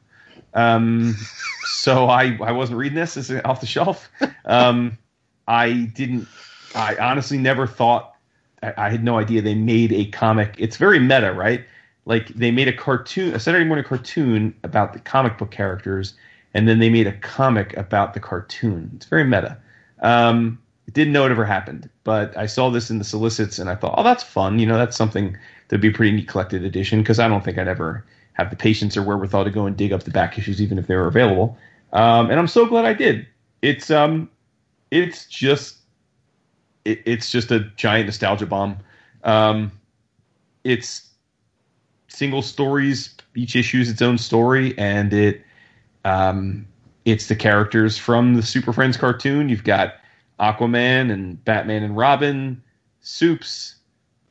S3: um, so I I wasn't reading this. This off the shelf. Um, I didn't. I honestly never thought. I, had no idea they made a comic. It's very meta, right? like they made a cartoon, a Saturday morning cartoon about the comic book characters, and then they made a comic about the cartoon. It's very meta. Um, didn't know it ever happened, but I saw this in the solicits and I thought, oh, that's fun. You know, that's something that'd be a pretty neat collected edition because I don't think I'd ever have the patience or wherewithal to go and dig up the back issues even if they were available. Um, and I'm so glad I did. It's um, it's just, it, it's just a giant nostalgia bomb. Um, it's single stories. Each issue is its own story, and it um, it's the characters from the Super Friends cartoon. You've got Aquaman and Batman and Robin, Supes,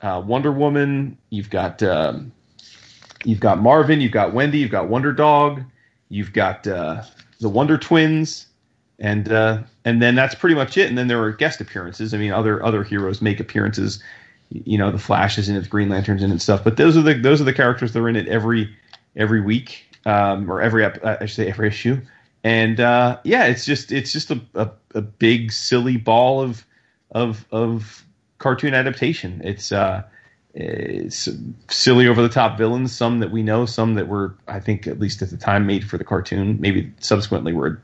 S3: uh, Wonder Woman. You've got um, you've got Marvin. You've got Wendy. You've got Wonder Dog. You've got uh, the Wonder Twins, and uh, and then that's pretty much it. And then there are guest appearances. I mean, other other heroes make appearances. You know, the Flash is in it, Green Lanterns in it, and stuff. But those are the those are the characters that are in it every every week um, or every ep- I should say every issue. And uh, yeah, it's just it's just a, a, a big silly ball of of of cartoon adaptation. It's uh, silly over the top villains, some that we know, some that were I think at least at the time made for the cartoon, maybe subsequently were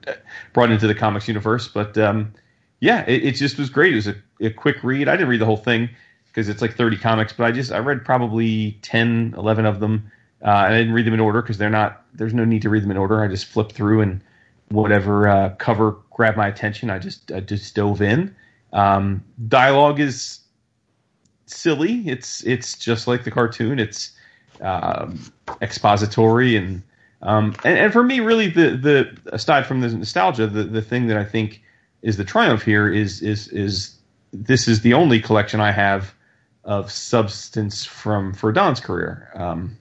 S3: brought into the comics universe. But um, yeah, it, it, just was great. It was a, a, quick read. I didn't read the whole thing because it's like 30 comics, but I just I read probably 10, 11 of them. Uh, and I didn't read them in order because they're not. There's no need to read them in order. I just flipped through and whatever uh, cover grabbed my attention, I just I just dove in. Um, dialogue is silly. It's it's just like the cartoon. It's um, expository and, um, and and for me, really, the the aside from the nostalgia, the the thing that I think is the triumph here is is is this is the only collection I have of substance from Fradon's career. Um,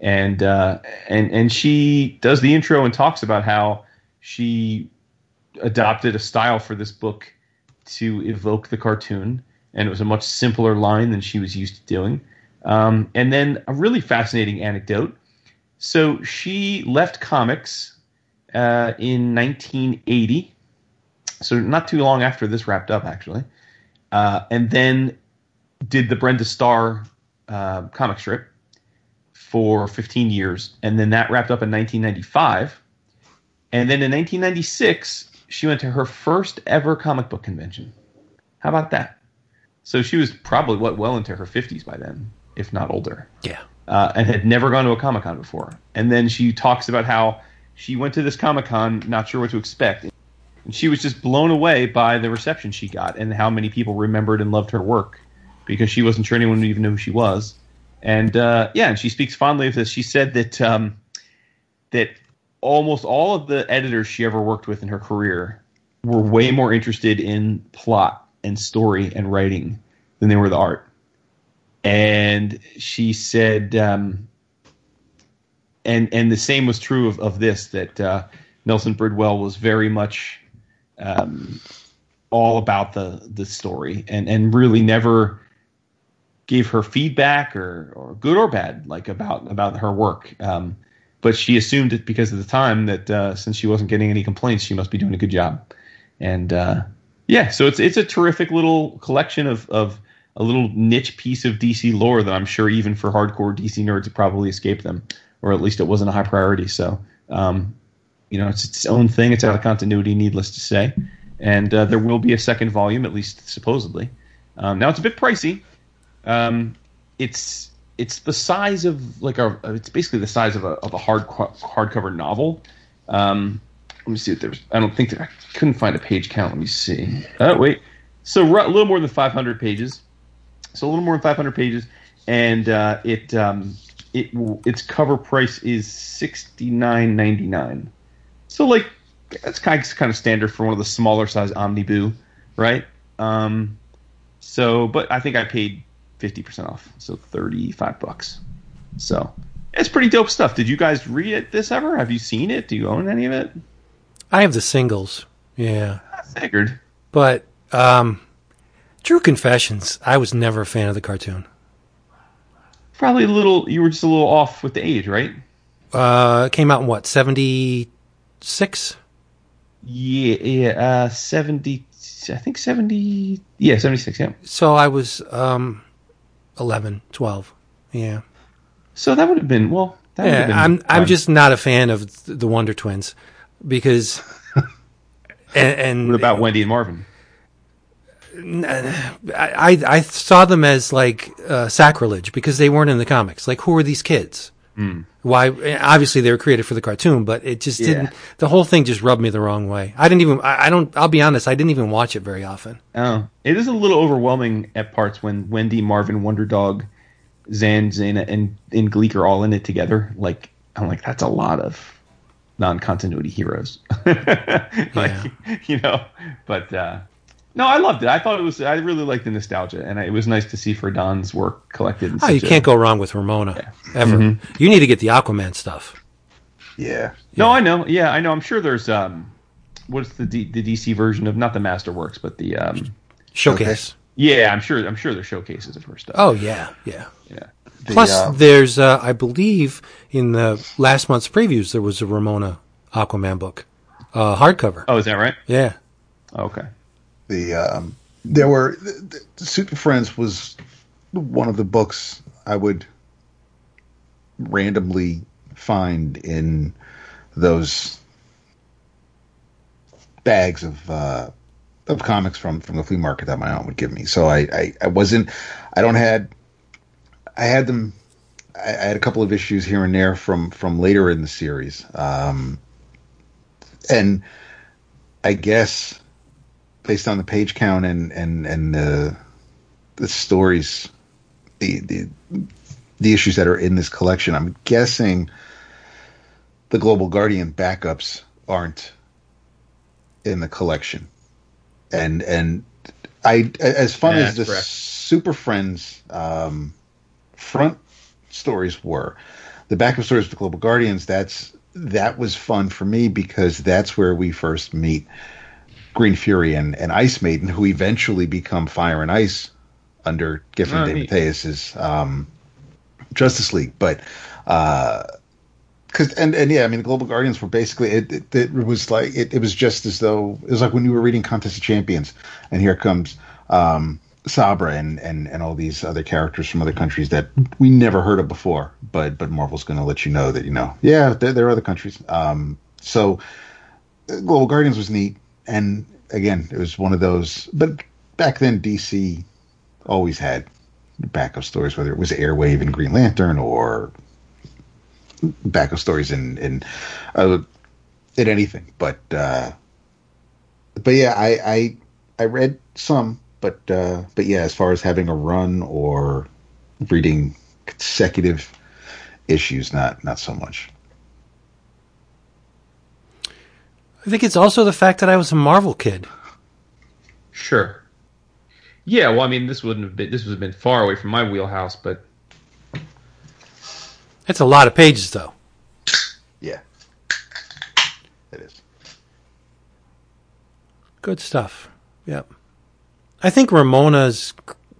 S3: and uh, and and she does the intro and talks about how she adopted a style for this book to evoke the cartoon, and it was a much simpler line than she was used to doing. Um, and then a really fascinating anecdote. So she left comics uh, in 1980, so not too long after this wrapped up, actually, uh, and then did the Brenda Starr uh, comic strip for 15 years, and then that wrapped up in 1995 and then in 1996, she went to her first ever comic book convention. How about that? So she was probably what well into her 50s by then, if not older.
S2: Yeah.
S3: Uh, and had never gone to a Comic Con before. And then she talks about how she went to this Comic Con not sure what to expect. And she was just blown away by the reception she got and how many people remembered and loved her work because she wasn't sure anyone would even know who she was. And uh, yeah, and she speaks fondly of this. She said that um, that almost all of the editors she ever worked with in her career were way more interested in plot and story and writing than they were the art. And she said, um, and and the same was true of, of this that uh, Nelson Bridwell was very much um, all about the the story and and really never gave her feedback or or good or bad like about about her work. Um, but she assumed it because of the time that uh, since she wasn't getting any complaints, she must be doing a good job. And uh, yeah, so it's it's a terrific little collection of of a little niche piece of DC lore that I'm sure even for hardcore DC nerds it probably escaped them, or at least it wasn't a high priority. So um, you know, it's its own thing. It's out of continuity, needless to say. And uh, there will be a second volume, at least supposedly. Um, now it's a bit pricey. Um, it's it's the size of like a it's basically the size of a of a hard hardcover novel. Um, let me see if there's. I don't think that I couldn't find a page count. Let me see. Oh wait, so a little more than 500 pages. So a little more than 500 pages, and uh, it um, it its cover price is 69.99. So like that's kind of, kind of standard for one of the smaller size omniboo, right? Um, so, but I think I paid 50% off. So 35 bucks. So it's pretty dope stuff. Did you guys read it this ever? Have you seen it? Do you own any of it?
S2: I have the singles. Yeah.
S3: I figured.
S2: But um True Confessions, I was never a fan of the cartoon.
S3: Probably a little you were just a little off with the age, right?
S2: Uh it came out in what, 76?
S3: Yeah, yeah, uh 70 I think 70 yeah, 76, yeah.
S2: So I was um 11, 12. Yeah.
S3: So that would have been well.
S2: yeah, been I'm fun. I'm just not a fan of the Wonder Twins because. and, and,
S3: what about Wendy and Marvin?
S2: I I saw them as like uh, sacrilege because they weren't in the comics. Like, who are these kids? Mm. Why? Obviously, they were created for the cartoon, but it just yeah. didn't. The whole thing just rubbed me the wrong way. I didn't even. I, I, don't. I'll be honest. I didn't even watch it very often.
S3: Oh, it is a little overwhelming at parts when Wendy, Marvin, Wonder Dog Zan, Zana, and and Gleek are all in it together. Like I'm like that's a lot of non-continuity heroes. like
S2: Yeah.
S3: you know, but uh, no, I loved it. I thought it was. I really liked the nostalgia, and it was nice to see Fradon's work collected. In
S2: Oh, you can't go wrong with Ramona ever.
S3: Mm-hmm.
S2: You need to get the Aquaman stuff.
S4: Yeah.
S3: No, I know. Yeah, I know. I'm sure there's um, what's the D- the DC version of not the Masterworks, but the um,
S2: Showcase.
S3: Yeah. I'm sure. I'm sure there's showcases of her stuff.
S2: Oh yeah, yeah.
S3: yeah.
S4: The,
S2: Plus,
S4: uh,
S2: there's uh, I believe in the last month's previews there was a Ramona Aquaman book, uh, hardcover.
S3: Oh, is that right?
S2: Yeah.
S3: Okay.
S4: the um, there were the, the Super Friends was one of the books I would randomly find in those bags of uh, of comics from from the flea market that my aunt would give me. So I I, I wasn't I don't had I had them. I, I had a couple of issues here and there from from later in the series, um, and I guess based on the page count and and and the the stories, the the the issues that are in this collection, I'm guessing the Global Guardian backups aren't in the collection, and and I as fun
S3: Yeah,
S4: as the
S3: correct.
S4: Super Friends um, front stories were, the backup stories of the Global Guardians. That's that was fun for me because that's where we first meet Green Fury and, and Ice Maiden, who eventually become Fire and Ice under Giffen
S3: Oh,
S4: and
S3: neat.
S4: DeMatteis's um, Justice League. But because and and yeah, I mean, the Global Guardians were basically it. It, it was like it, it was just as though it was like when you were reading Contest of Champions, and here comes um, Sabra and, and and all these other characters from other countries that we never heard of before. But but Marvel's going to let you know that you know, yeah, there, there are other countries. Um, so uh, Global Guardians was neat, and again, it was one of those. But back then, DC always had backup stories, whether it was Airwave and Green Lantern or backup stories in in uh, in anything. But uh, but yeah, I I I read some, but uh, but yeah, as far as having a run or reading consecutive issues, not not so much.
S2: I think it's also the fact that I was a Marvel kid.
S3: Sure. Yeah. Well, I mean, this wouldn't have been. This would have been far away from my wheelhouse, but
S2: It's a lot of pages, though.
S4: Yeah, it is.
S2: Good stuff. Yep. I think Ramona's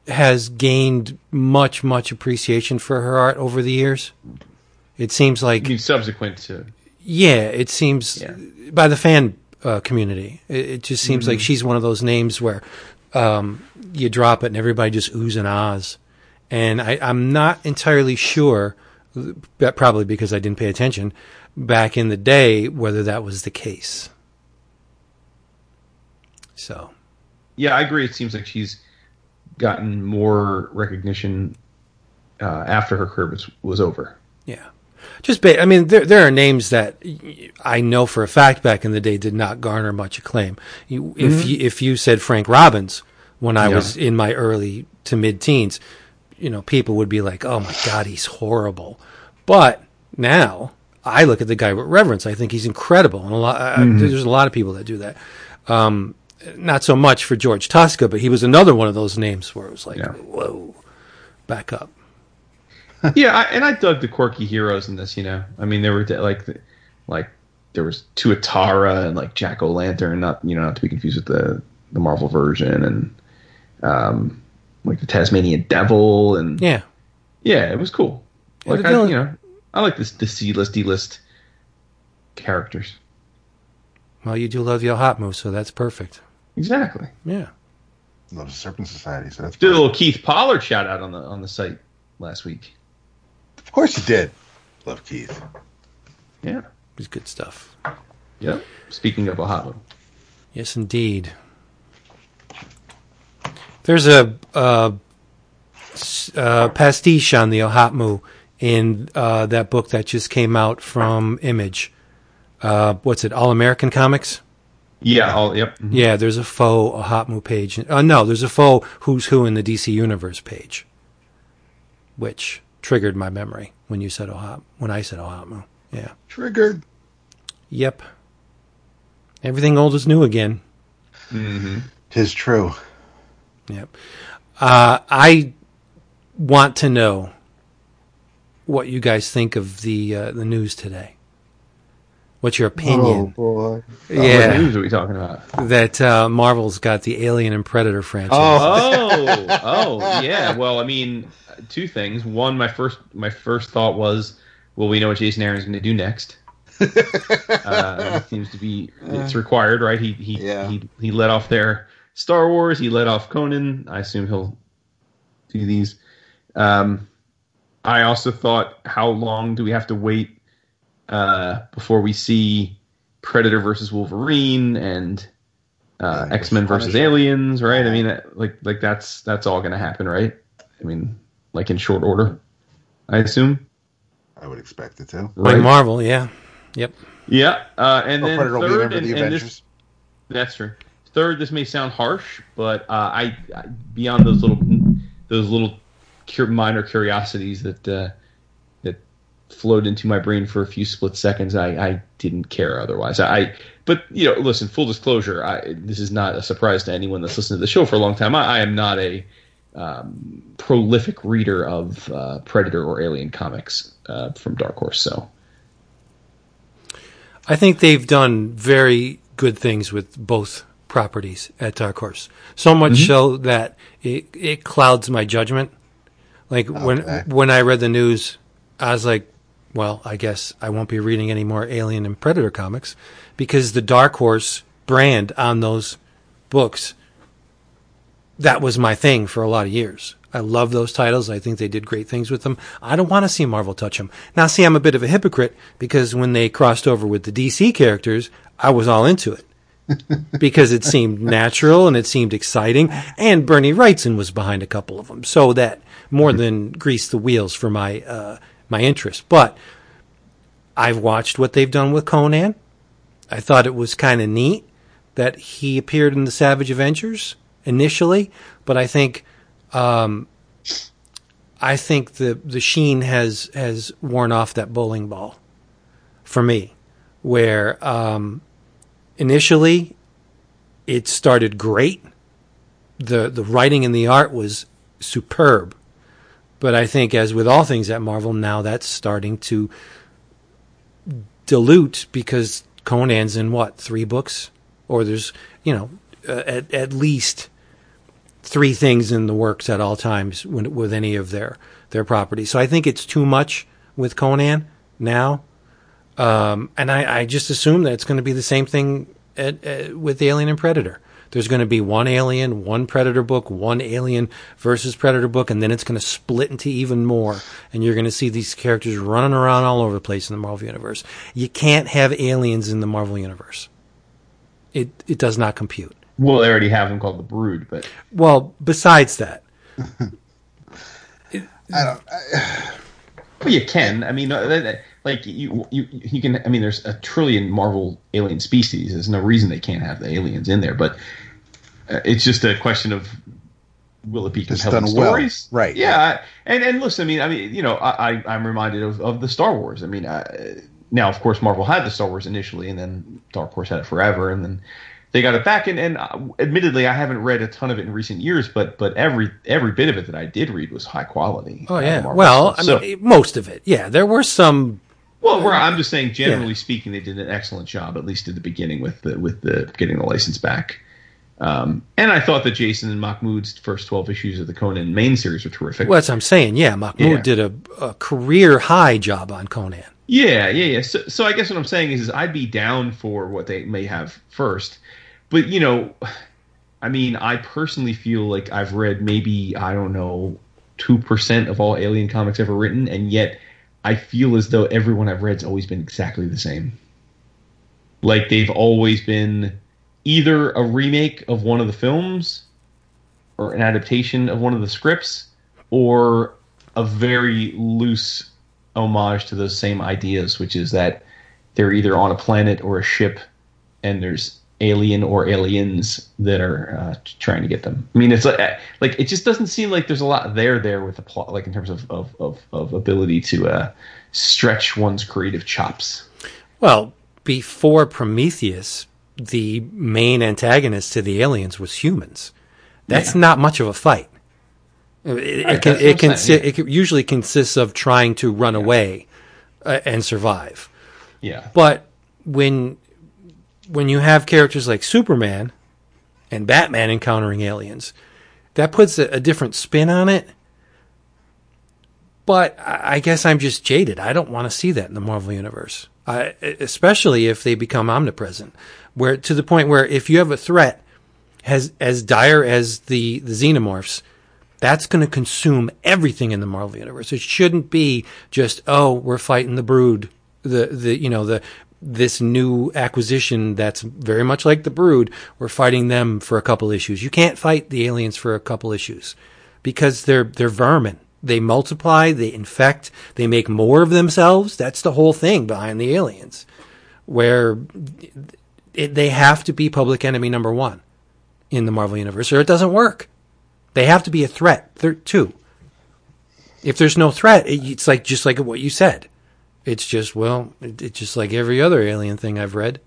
S2: has gained much, much appreciation for her art over the years. It seems
S3: I
S2: like,
S3: mean, subsequent to
S2: yeah, it seems
S3: Yeah.
S2: by the fan uh, community. It, it just seems like she's one of those names where um, you drop it and everybody just oohs and ahs. And I, I'm not entirely sure, but probably because I didn't pay attention back in the day, whether that was the case. So.
S3: Yeah, I agree. It seems like she's gotten more recognition uh, after her career was, was over.
S2: Yeah. Just, ba- I mean, there there are names that I know for a fact back in the day did not garner much acclaim. You, if you, if you said Frank Robbins when I
S3: Yeah.
S2: was in my early to mid teens, you know, people would be like, "Oh my God, he's horrible." But now I look at the guy with reverence. I think he's incredible, and a lot. uh, there's a lot of people that do that. Um, not so much for George Tuska, but he was another one of those names where it was like,
S3: Yeah.
S2: "Whoa, back up."
S3: yeah, I, and I dug the quirky heroes in this. You know, I mean, there were like, like there was Tuatara and like Jack O' Lantern, not you know, not to be confused with the the Marvel version, and um, like the Tasmanian Devil, and
S2: Yeah,
S3: yeah, it was cool.
S2: Yeah,
S3: Like
S2: the
S3: I,
S2: villain-
S3: you know, I like this the C list, D list characters.
S2: well, you do love your hot move, so that's perfect.
S3: Exactly.
S2: Yeah.
S4: Love the Serpent Society. So that's
S3: Did a little Keith Pollard shout out on the on the site last week.
S4: Of course you did. Love Keith.
S3: Yeah.
S2: It's good stuff.
S3: Yep. Speaking of a hot Ohio.
S2: Yes, indeed. There's a uh, s- uh, pastiche on the OHOTMU in uh, that book that just came out from Image. Uh, what's it? All American Comics.
S3: Yeah. All. Yep.
S2: Yeah, there's a faux OHOTMU page. Uh, no, there's a faux Who's Who in the DC Universe page. which triggered my memory when you said Ohio, when I said Ohio. Yeah.
S4: Triggered.
S2: Yep. Everything old is new again. Mm-hmm.
S4: Tis true.
S2: Yep. Uh, I want to know what you guys think of the uh, the news today. What's your opinion?
S4: Oh boy.
S3: What news are we talking about?
S2: that uh, Marvel's got the Alien and Predator franchise.
S3: Oh, oh, yeah. Well, I mean, two things. One, my first my first thought was, well, we know what Jason Aaron's going to do next. uh, it seems to be it's required, right? He he
S4: Yeah.
S3: he he let off their Star Wars. He let off Conan. I assume he'll do these. Um, I also thought, how long do we have to wait uh, before we see Predator versus Wolverine and uh, X Men versus
S4: Punisher.
S3: Aliens? Right? I mean, uh, like like that's that's all going to happen, right? I mean, like in short order, I assume.
S4: I would expect it to.
S2: By Marvel, yeah. Yep.
S3: Yeah, uh, and
S4: Well,
S3: then
S4: Predator will be
S3: third,
S4: there for
S3: and,
S4: the
S3: and this,
S4: Avengers.
S3: that's true. Third, this may sound harsh, but uh, I, I beyond those little those little minor curiosities that uh, that flowed into my brain for a few split seconds, I, I didn't care otherwise. I but you know, listen, full disclosure, I, this is not a surprise to anyone that's listened to the show for a long time. I, I am not a um, prolific reader of uh, Predator or Alien comics uh, from Dark Horse, so
S2: I think they've done very good things with both properties at uh, Dark Horse. So much mm-hmm. so that it, it clouds my judgment. Like when when I read the news, I was like, well, I guess I won't be reading any more Alien and Predator comics because the Dark Horse brand on those books that was my thing for a lot of years. I love those titles. I think they did great things with them. I don't want to see Marvel touch them. Now, see, I'm a bit of a hypocrite because when they crossed over with the DC characters, I was all into it because it seemed natural and it seemed exciting. And Bernie Wrightson was behind a couple of them, so that more than greased the wheels for my uh, my interest. But I've watched what they've done with Conan. I thought it was kind of neat that he appeared in the Savage Avengers initially, but I think um, I think the the sheen has has worn off that bowling ball for me, where um, initially it started great. the The writing and the art was superb, but I think, as with all things at Marvel, now that's starting to dilute because Conan's in what three books, or there's you know uh, at at least three things in the works at all times when, with any of their their properties. So I think it's too much with Conan now, um, and I, I just assume that it's going to be the same thing at, at, with Alien and Predator. There's going to be one Alien, one Predator book, one Alien versus Predator book, and then it's going to split into even more. And you're going to see these characters running around all over the place in the Marvel universe. You can't have aliens in the Marvel universe. It it does not compute.
S3: well, they already have them called the Brood, but
S2: Well, besides that, I don't.
S3: Well, you can. I mean, uh, like you, you, you can. I mean, there's a trillion Marvel alien species. There's no reason they can't have the aliens in there. But uh, it's just a question of will it be
S4: Just
S3: compelling
S4: done well.
S3: stories?
S4: Right.
S3: Yeah. And and listen, I mean, I mean, you know, I, I I'm reminded of, of the Star Wars. I mean, uh, now of course Marvel had the Star Wars initially, and then Dark Horse had it forever, and then they got it back. And, and uh, admittedly, I haven't read a ton of it in recent years, but but every every bit of it that I did read was high quality.
S2: oh yeah. Well,
S3: stuff.
S2: I mean, most of it. Yeah, there were some.
S3: Well, I'm just saying, generally speaking, they did an excellent job, at least at the beginning, with the with the getting the license back. Um, and I thought that Jason and Mahmud's first 12 issues of the Conan main series were terrific.
S2: Well, that's what I'm saying. Yeah, Mahmud
S3: Yeah.
S2: did a, a career high job on Conan.
S3: Yeah, yeah, yeah. So, so I guess what I'm saying is, is I'd be down for what they may have first, but you know, I mean, I personally feel like I've read maybe I don't know two percent of all Alien comics ever written, and yet I feel as though everyone I've read's always been exactly the same. Like they've always been either a remake of one of the films, or an adaptation of one of the scripts, or a very loose homage to those same ideas, which is that they're either on a planet or a ship, and there's alien or aliens that are uh, trying to get them. I mean, it's like like it just doesn't seem like there's a lot there there with the plot, like in terms of of of, of ability to uh, stretch one's creative chops.
S2: Well, before Prometheus, the main antagonist to the aliens was humans. That's
S3: Yeah.
S2: not much of a fight. It, it, can, it,
S3: what I'm
S2: can,
S3: saying,
S2: it usually consists of trying to run away uh, and survive.
S3: Yeah,
S2: But when when you have characters like Superman and Batman encountering aliens, that puts a, a different spin on it. But I I guess I'm just jaded. I don't want to see that in the Marvel universe, I, especially if they become omnipresent, where to the point where if you have a threat as as dire as the the xenomorphs, that's going to consume everything in the Marvel universe. It shouldn't be just oh we're fighting the Brood, the the you know the this new acquisition that's very much like the Brood. We're fighting them for a couple issues. You can't fight the aliens for a couple issues because they're they're vermin. They multiply, they infect, they make more of themselves. That's the whole thing behind the aliens, where it, they have to be public enemy number one in the Marvel universe, or it doesn't work. They have to be a threat too. If there's no threat, it, it's like just like what you said. It's just well, it's just like every other alien thing I've read.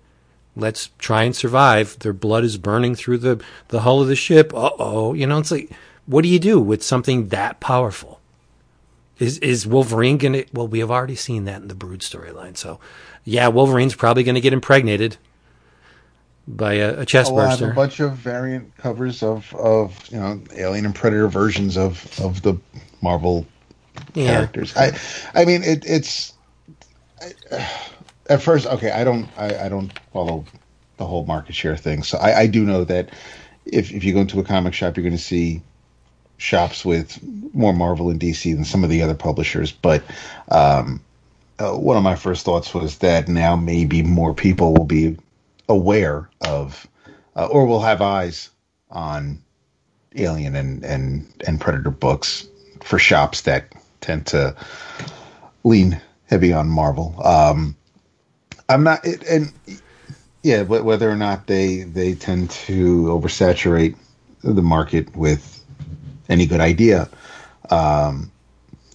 S2: Let's try and survive. Their blood is burning through the the hull of the ship. Uh oh, you know it's like, what do you do with something that powerful? Is is Wolverine gonna? Well, we have already seen that in the Brood storyline. So, yeah, Wolverine's probably gonna get impregnated by a, a chest
S4: have a bunch of variant covers of, of you know Alien and Predator versions of, of the Marvel
S2: yeah.
S4: characters. I I mean it, it's I, at first okay. I don't I, I don't follow the whole market share thing. So I, I do know that if if you go into a comic shop, you're going to see shops with more Marvel and DC than some of the other publishers. But um, uh, one of my first thoughts was that now maybe more people will be aware of uh, or will have eyes on Alien and, and, and Predator books for shops that tend to lean heavy on Marvel. Um, I'm not, it, and yeah, whether or not they they tend to oversaturate the market with any good idea, um,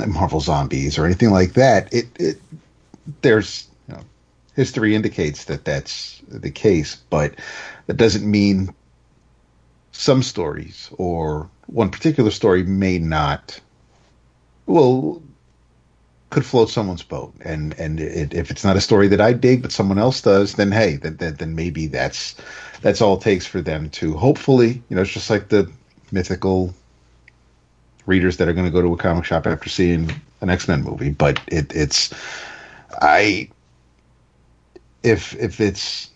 S4: Marvel Zombies or anything like that. It, it there's you know, history indicates that that's the case, but that doesn't mean some stories or one particular story may not well could float someone's boat. And and it, if it's not a story that I dig but someone else does then hey then, then then maybe that's that's all it takes for them to hopefully you know it's just like the mythical readers that are going to go to a comic shop after seeing an X-Men movie. But it it's I if if it's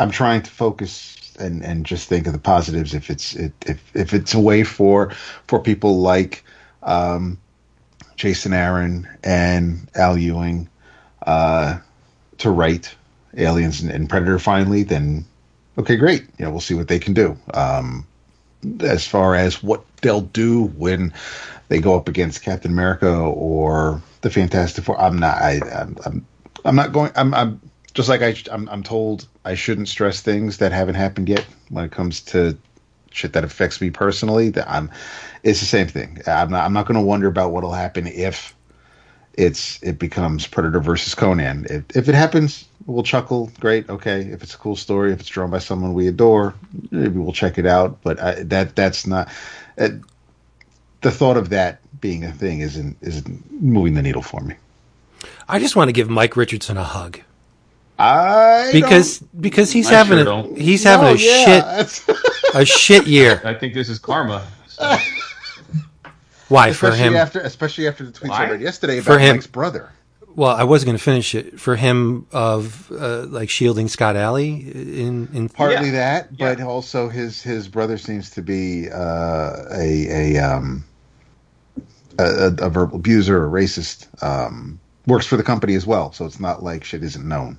S4: I'm trying to focus and and just think of the positives. If it's it, if if it's a way for for people like um, Jason Aaron and Al Ewing uh, to write Aliens and, and Predator finally, then okay, great. You know, we'll see what they can do. Um, as far as what they'll do when they go up against Captain America or the Fantastic Four, I'm not. I, I'm, I'm I'm not going. I'm. I'm just like I. I'm, I'm told I shouldn't stress things that haven't happened yet when it comes to shit that affects me personally. That I'm. It's the same thing. I'm not. I'm not going to wonder about what'll happen if it's it becomes Predator versus Conan. If, if it happens, we'll chuckle. Great. Okay. If it's a cool story, if it's drawn by someone we adore, maybe we'll check it out. But I, that that's not. Uh, the thought of that being a thing isn't isn't moving the needle for me.
S2: I just want to give Mike Richardson a hug
S4: I
S2: because because he's
S3: I
S2: having
S3: sure
S2: a
S3: don't.
S2: he's having
S4: No,
S2: a
S4: yeah,
S2: shit a shit year.
S3: I think this is karma. So,
S2: Why for
S4: especially
S2: him?
S4: after especially after the tweets
S3: Why?
S4: I read yesterday
S2: For
S4: about
S2: him.
S4: Mike's brother.
S2: Well, I was going to finish it for him of uh, like shielding Scott Allie in in
S4: Partly
S3: Yeah.
S4: that, but
S3: Yeah.
S4: also his his brother seems to be uh, a a um a, a, a verbal abuser, a racist. Um, works for the company as well, so it's not like shit isn't known.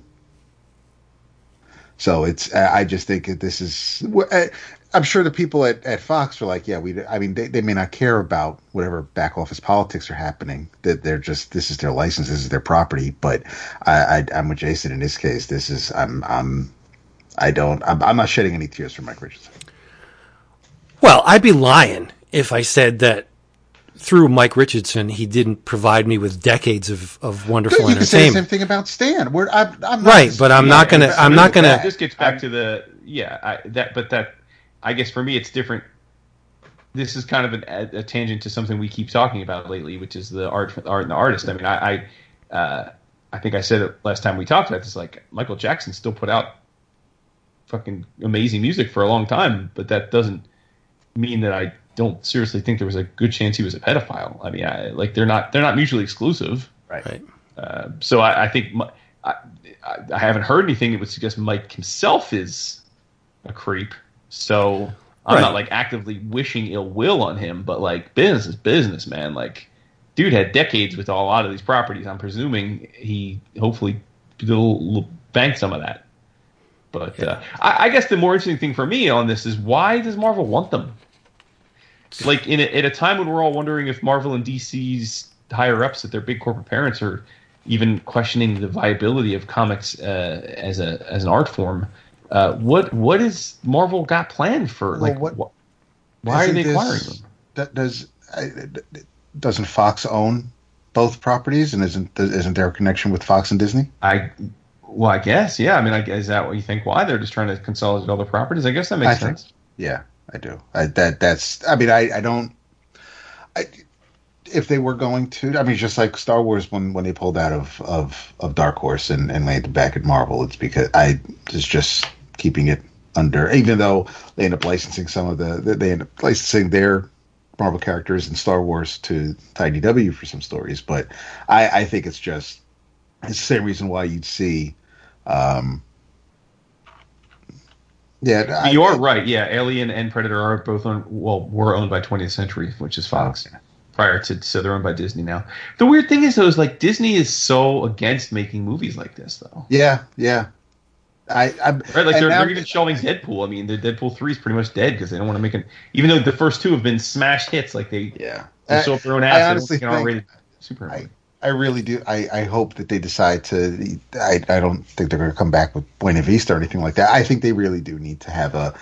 S4: So it's I just think that this is. I'm sure the people at, at Fox are like, yeah, we. I mean, they, they may not care about whatever back office politics are happening. That they're just this is their license, this is their property. But I, I I'm with Jason in this case. This is I'm I'm I don't. I'm, I'm not shedding any tears for Mike Richardson.
S2: Well, I'd be lying if I said that through Mike Richardson, he didn't provide me with decades of, of wonderful
S4: you can say the same thing about Stan. We're, I'm, I'm not
S2: Right, but I'm not gonna- I'm not gonna-
S4: that.
S3: This gets back to the yeah I, that, but that I guess for me it's different. This is kind of an, a, a tangent to something we keep talking about lately, which is the art, art and the artist. I mean, I, I, uh, I think I said it last time we talked about this. Like Michael Jackson still put out fucking amazing music for a long time, but that doesn't mean that I don't seriously think there was a good chance he was a pedophile. I mean, I, like they're not they're not mutually exclusive.
S2: Right.
S3: Uh, so I, I think Mi- I, I, I haven't heard anything that would suggest Mike himself is a creep. So I'm
S2: Right.
S3: not like actively wishing ill will on him, but like business is business, man. Like, dude had decades with a lot of these properties. I'm presuming he hopefully will bank some of that. But uh, I, I guess the more interesting thing for me on this is why does Marvel want them? Like in a, at a time when we're all wondering if Marvel and DC's higher ups at their big corporate parents are even questioning the viability of comics uh, as a as an art form. Uh, what what is Marvel got planned for? Like,
S4: what-
S3: wh- why are they
S4: this-
S3: acquiring them?
S4: that- does I- doesn't Fox own both properties, and isn't isn't there a connection with Fox and Disney?
S3: I well, I guess yeah. I mean, I, is that what you think? Why they're just trying to consolidate all the properties? I guess that makes
S4: I think-
S3: sense.
S4: Yeah, I do. I, that that's. I mean, I I don't. I, if they were going to, I mean, just like Star Wars when when they pulled out of of, of Dark Horse and and landed back at Marvel, it's because I is just keeping it under. Even though they end up licensing some of the, they end up licensing their Marvel characters in Star Wars to, to IDW for some stories, but I I think it's just it's the same reason why you'd see. Um, yeah, I-
S3: you are right. Yeah, Alien and Predator are both owned. Well, were owned by 20th Century, which is Fox. Prior to so they're owned by Disney now. The weird thing is though is like Disney is so against making movies like this though.
S4: Yeah, yeah. I, I'm
S3: Right, like they're,
S4: now-
S3: they're even shelving Deadpool. I mean, the Deadpool three is pretty much dead because they don't want to make it. Even though the first two have been smash hits, like they,
S4: Yeah,
S3: they
S4: I,
S3: show up their own ass. Don't
S4: honestly think-
S3: super.
S4: I, I really do. I, I hope that they decide to. I, I don't think they're going to come back with Buena Vista or anything like that. I think they really do need to have a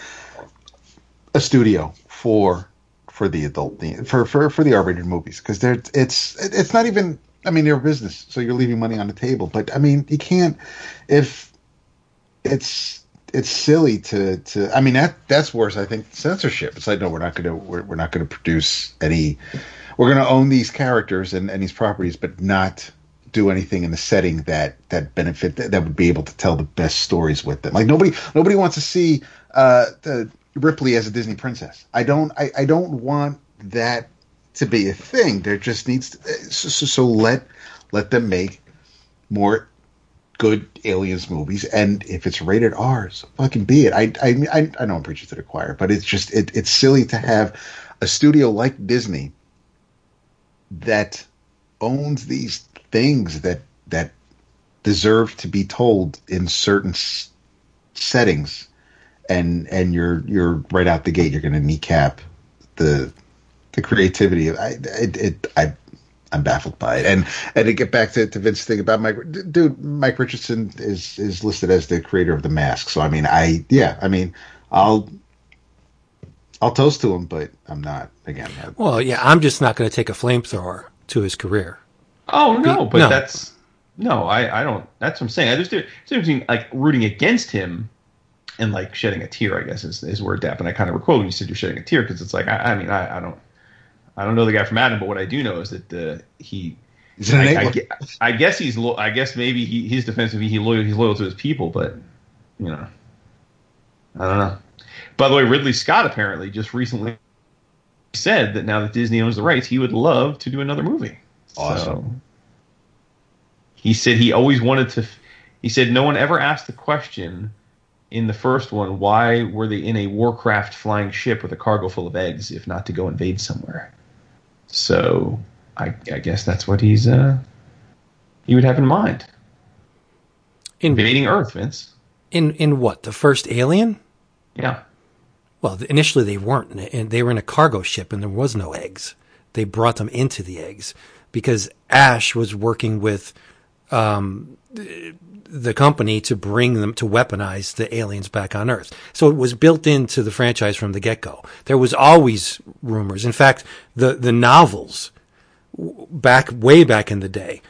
S4: a studio for for the adult for for for the R-rated movies because they're it's it's not even. I mean, they're a business, so you're leaving money on the table. But I mean, you can't if it's it's silly to to. I mean, that that's worse. I think censorship. It's like no, we're not going to we're, we're not going to produce any. We're going to own these characters and, and these properties, but not do anything in the setting that that benefit that, that would be able to tell the best stories with them. Like nobody nobody wants to see uh, the Ripley as a Disney princess. I don't I, I don't want that to be a thing. There just needs to, so, so, so let let them make more good aliens movies and if it's rated R, so fucking be it. I I I, I know I'm preaching to the choir, but it's just it, it's silly to have a studio like Disney that owns these things that that deserve to be told in certain s- settings. And and you're you're right out the gate you're going to kneecap the the creativity. Of I it, it I I'm baffled by it. And and to get back to, to Vince's thing about Mike dude Mike Richardson is is listed as the creator of the mask. So I mean I yeah I mean I'll I'll toast to him but I'm not again I-
S2: Well, yeah, I'm just not going to take a flamethrower to his career.
S3: Oh no, but
S2: no.
S3: that's no. I, I don't. That's what I'm saying. I just do between like rooting against him and like shedding a tear. I guess is is where Dap and I kind of recall when you said you're shedding a tear because it's like I, I mean I, I don't I don't know the guy from Adam, but what I do know is that uh, he.
S4: He's an
S3: I, I, I guess he's. Lo- I guess maybe he, his defensive. He loyal. He's loyal to his people, but you know, I don't know. By the way, Ridley Scott apparently just recently said that now that Disney owns the rights, he would love to do another movie.
S4: Awesome.
S3: So, he said he always wanted to. He said no one ever asked the question in the first one why were they in a Warcraft flying ship with a cargo full of eggs if not to go invade somewhere. So I, I guess that's what he's uh, he would have in mind.
S2: In
S3: Invading Earth, Vince.
S2: in in what the first Alien?
S3: Yeah.
S2: Well, initially they weren't, and they were in a cargo ship, and there was no eggs. They brought them into the eggs because Ash was working with um, the company to bring them to weaponize the aliens back on Earth. So it was built into the franchise from the get go. There was always rumors. In fact, the the novels back way back in the day,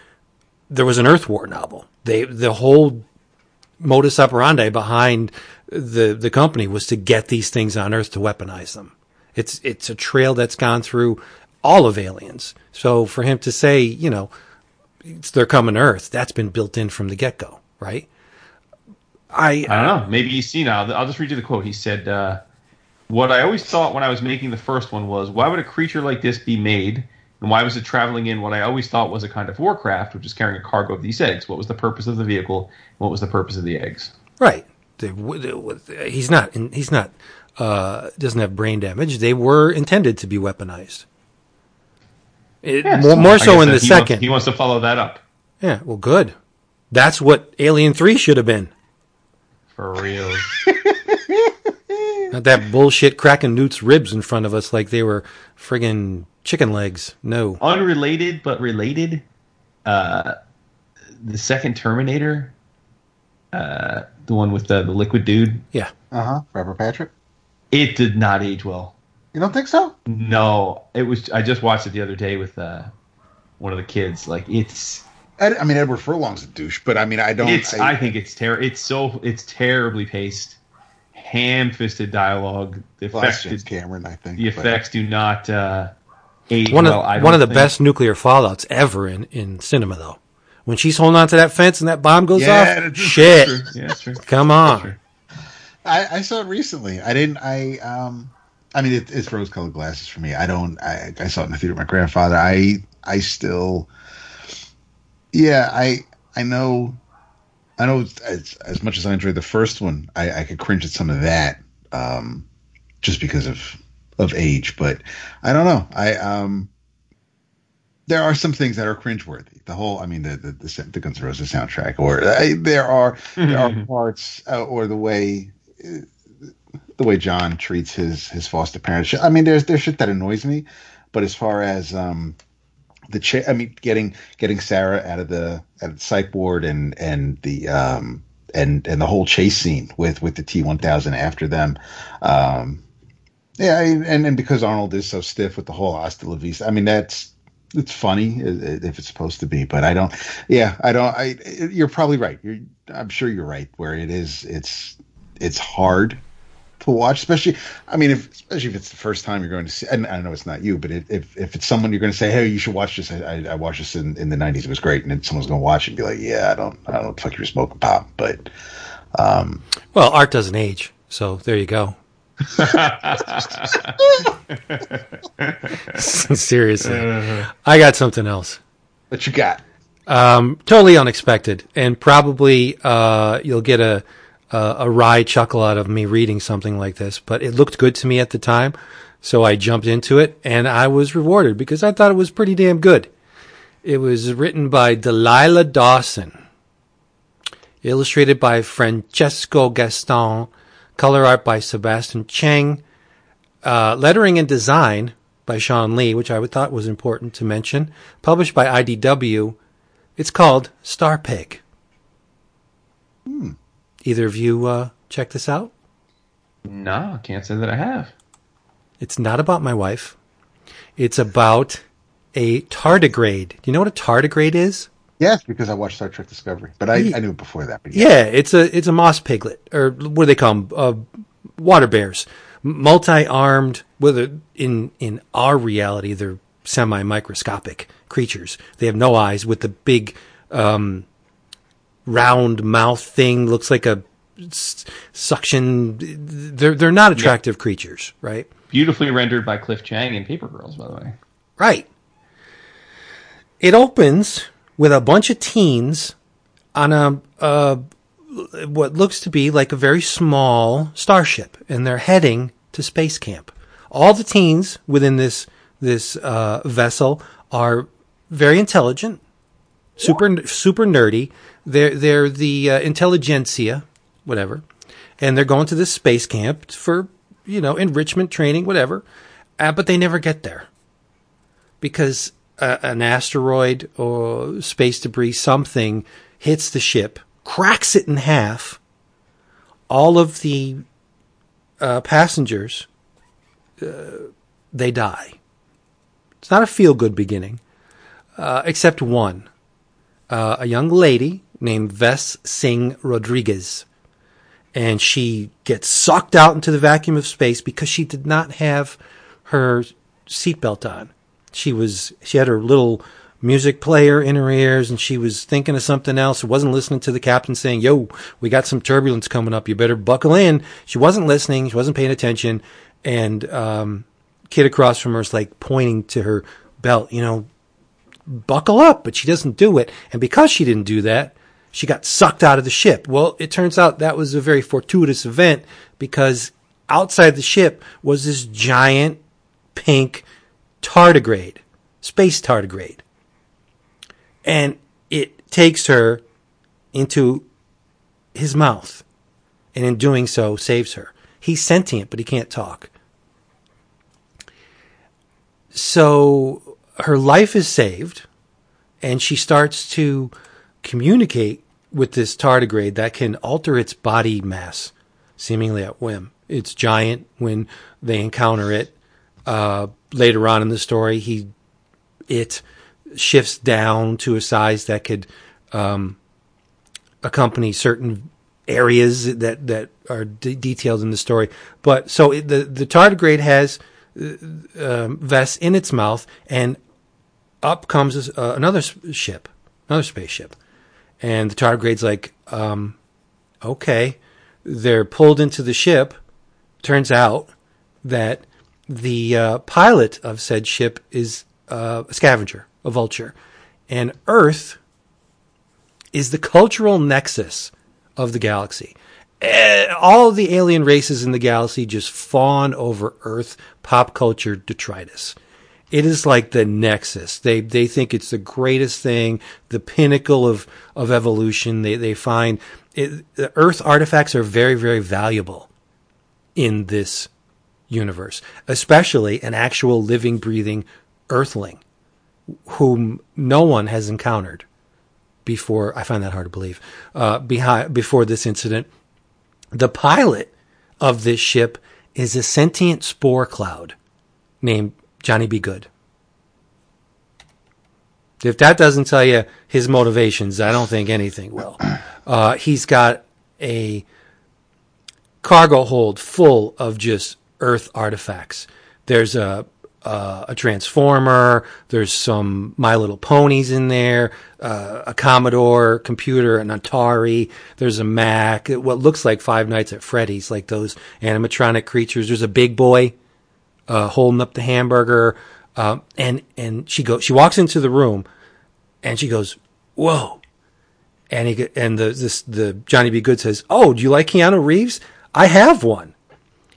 S2: there was an Earth War novel. They the whole modus operandi behind the the company was to get these things on Earth to weaponize them. It's it's a trail that's gone through all of aliens. So for him to say, you know, it's, they're coming to Earth, that's been built in from the get go, right? I
S3: I don't know. Maybe you see now. I'll just read you the quote. He said, uh, "What I always thought when I was making the first one was, why would a creature like this be made, and why was it traveling in what I always thought was a kind of warcraft, which is carrying a cargo of these eggs? What was the purpose of the vehicle? What was the purpose of the eggs?
S2: Right. They, he's not. He's not. Uh, doesn't have brain damage. They were intended to be weaponized. It,
S3: Yeah,
S2: more, more so in the
S3: he
S2: second.
S3: Wants, he wants to follow that up
S2: yeah. Well, good. That's what Alien Three should have been.
S3: for real.
S2: Not that bullshit cracking Newt's ribs in front of us like they were friggin' chicken legs. No.
S3: Unrelated but related. Uh, the second Terminator, uh, the one with the, the liquid dude,
S2: Yeah.
S4: Uh huh. Robert Patrick.
S3: it did not age well.
S4: You don't think so?
S3: No, it was. I just watched it the other day with uh, one of the kids. Like it's,
S4: I, I mean, Edward Furlong's a douche, but I mean, I don't.
S3: it's. I, think it's terrible. It's so. It's terribly paced, ham-fisted dialogue. The
S4: well,
S3: effects.
S4: James Cameron, I think.
S3: the
S4: but-
S3: effects do not uh, age
S2: One
S3: well.
S2: of
S3: I
S2: one of the
S3: think.
S2: best nuclear fallouts ever in, in cinema, though. When she's holding on to that fence and that bomb goes
S4: Yeah,
S2: off,
S4: that's-
S2: shit.
S3: True. Yeah, that's true.
S2: Come
S3: That's true.
S2: on.
S4: I, I saw it recently. I didn't. I um. I mean, it, it's rose-colored glasses for me. I don't. I, I saw it in the theater with my grandfather. I. I still. Yeah, I. I know. I know. As, as much as I enjoyed the first one, I, I could cringe at some of that, um, just because of of age. But I don't know. I um. There are some things that are cringeworthy. The whole, I mean, the the, the, the Guns N' Roses soundtrack, or I, there are there are parts, uh, or the way the way John treats his his foster parents. I mean, there's there's shit that annoys me, but as far as um the cha- I mean, getting getting Sarah out of the out of the psych ward and and the um and and the whole chase scene with with the T one thousand after them, um yeah, and and because Arnold is so stiff with the whole hasta la vista, I mean that's. It's funny i- i- if it's supposed to be, but I don't. Yeah, I don't. I. You're probably right. You're. I'm sure you're right. Where it is, it's it's hard to watch, especially. I mean, if especially if it's the first time you're going to see. And I know it's not you, but if if it's someone you're going to say, hey, you should watch this. I, I, I watched this in, in the '90s. It was great, and then someone's going to watch it and be like, yeah, I don't, I don't fuck you were smoking pop, but um,
S2: Well, art doesn't age, so there you go. Seriously, I got something else.
S4: what you got?
S2: Um, totally unexpected, and probably uh, you'll get a, a a wry chuckle out of me reading something like this. But it looked good to me at the time, so I jumped into it, and I was rewarded because I thought it was pretty damn good. It was written by Delilah Dawson, illustrated by Francesco Gaston, color art by Sebastian Cheng, uh, lettering and design by Sean Lee, which I would thought was important to mention, published by IDW. It's called Star Pig. Either of you uh, check this out?
S3: No, can't say that I have.
S2: It's not about my wife. It's about a tardigrade. Do you know what a tardigrade is?
S4: Yes, because I watched Star Trek Discovery, but I,
S2: Ye-
S4: I knew it before that. But yeah,
S2: Yeah, it's a it's a moss piglet, or what do they call them? Uh, water bears, multi-armed. Whether in in our reality they're semi-microscopic creatures. They have no eyes with the big um, round mouth thing. Looks like a s- suction. They're they're not attractive creatures, right?
S3: Beautifully rendered by Cliff Chiang in Paper Girls, by the way.
S2: Right. It opens with a bunch of teens on a, uh, what looks to be like a very small starship, and they're heading to space camp. All the teens within this this uh, vessel are very intelligent, super super nerdy. They're they're the uh, intelligentsia, whatever, and they're going to this space camp for you know enrichment training, whatever. Uh, but they never get there because a, an asteroid or space debris, something hits the ship, cracks it in half. All of the uh, passengers, uh, they die. It's not a feel good beginning, uh, except one. Uh, a young lady named Vess Singh Rodriguez. And she gets sucked out into the vacuum of space because she did not have her seatbelt on. She was she had her little music player in her ears and she was thinking of something else. She wasn't listening to the captain saying, Yo, we got some turbulence coming up. You better buckle in. She wasn't listening. She wasn't paying attention. And, um, kid across from her is like pointing to her belt, you know, buckle up, but she doesn't do it. And because she didn't do that, she got sucked out of the ship. Well, it turns out that was a very fortuitous event because outside the ship was this giant pink tardigrade, space tardigrade. And it takes her into his mouth. And in doing so, saves her. He's sentient, but he can't talk. So her life is saved, and she starts to communicate with this tardigrade that can alter its body mass, seemingly at whim. It's giant when they encounter it. Uh, later on in the story, he it shifts down to a size that could um, accompany certain areas that that are de- detailed in the story. But so it, the the tardigrade has uh, um, Vess in its mouth, and up comes uh, another ship, another spaceship, and the tardigrade's like, um, okay, they're pulled into the ship. Turns out that the uh, pilot of said ship is uh, a scavenger, a vulture, and Earth is the cultural nexus of the galaxy. Eh, all the alien races in the galaxy just fawn over Earth pop culture detritus. It is like the nexus. They they think it's the greatest thing, the pinnacle of of evolution. They they find it, Earth artifacts are very very valuable in this universe, especially an actual living breathing Earthling whom no one has encountered before. I find that hard to believe. Uh, behind, before this incident, the pilot of this ship is a sentient spore cloud named Johnny B. Good. If that doesn't tell you his motivations, I don't think anything will. Uh, he's got a cargo hold full of just Earth artifacts. There's a uh, a transformer. There's some My Little Ponies in there, uh, a Commodore computer, an Atari. There's a Mac. What looks like Five Nights at Freddy's, like those animatronic creatures. There's a big boy uh, holding up the hamburger, um, and and she goes. She walks into the room, and she goes, "Whoa!" And he and the this the Johnny B. Good says, "Oh, do you like Keanu Reeves? I have one."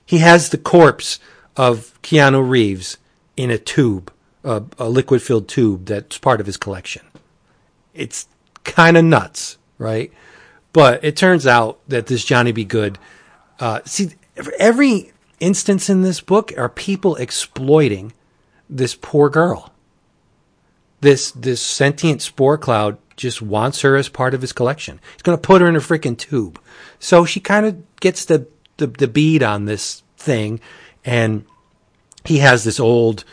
S2: He has the corpse of Keanu Reeves in a tube, a, a liquid filled tube that's part of his collection. It's kind of nuts, right? But it turns out that this Johnny B. Good, uh, see, every instance in this book are people exploiting this poor girl. This this sentient spore cloud just wants her as part of his collection. He's going to put her in a freaking tube. So she kind of gets the, the the bead on this thing, and he has this old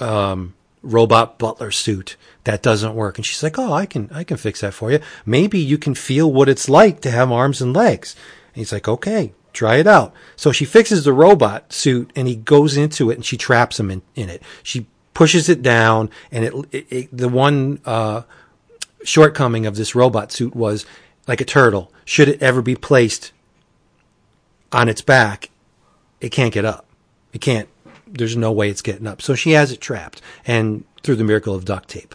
S2: um, robot butler suit that doesn't work. And she's like, "Oh, I can I can fix that for you. Maybe you can feel what it's like to have arms and legs." And he's like, "Okay, try it out." So she fixes the robot suit, and he goes into it, and she traps him in, in it. She pushes it down, and it, it, it the one uh, shortcoming of this robot suit was like a turtle. Should it ever be placed on its back, it can't get up. It can't there's no way it's getting up. So she has it trapped, and through the miracle of duct tape.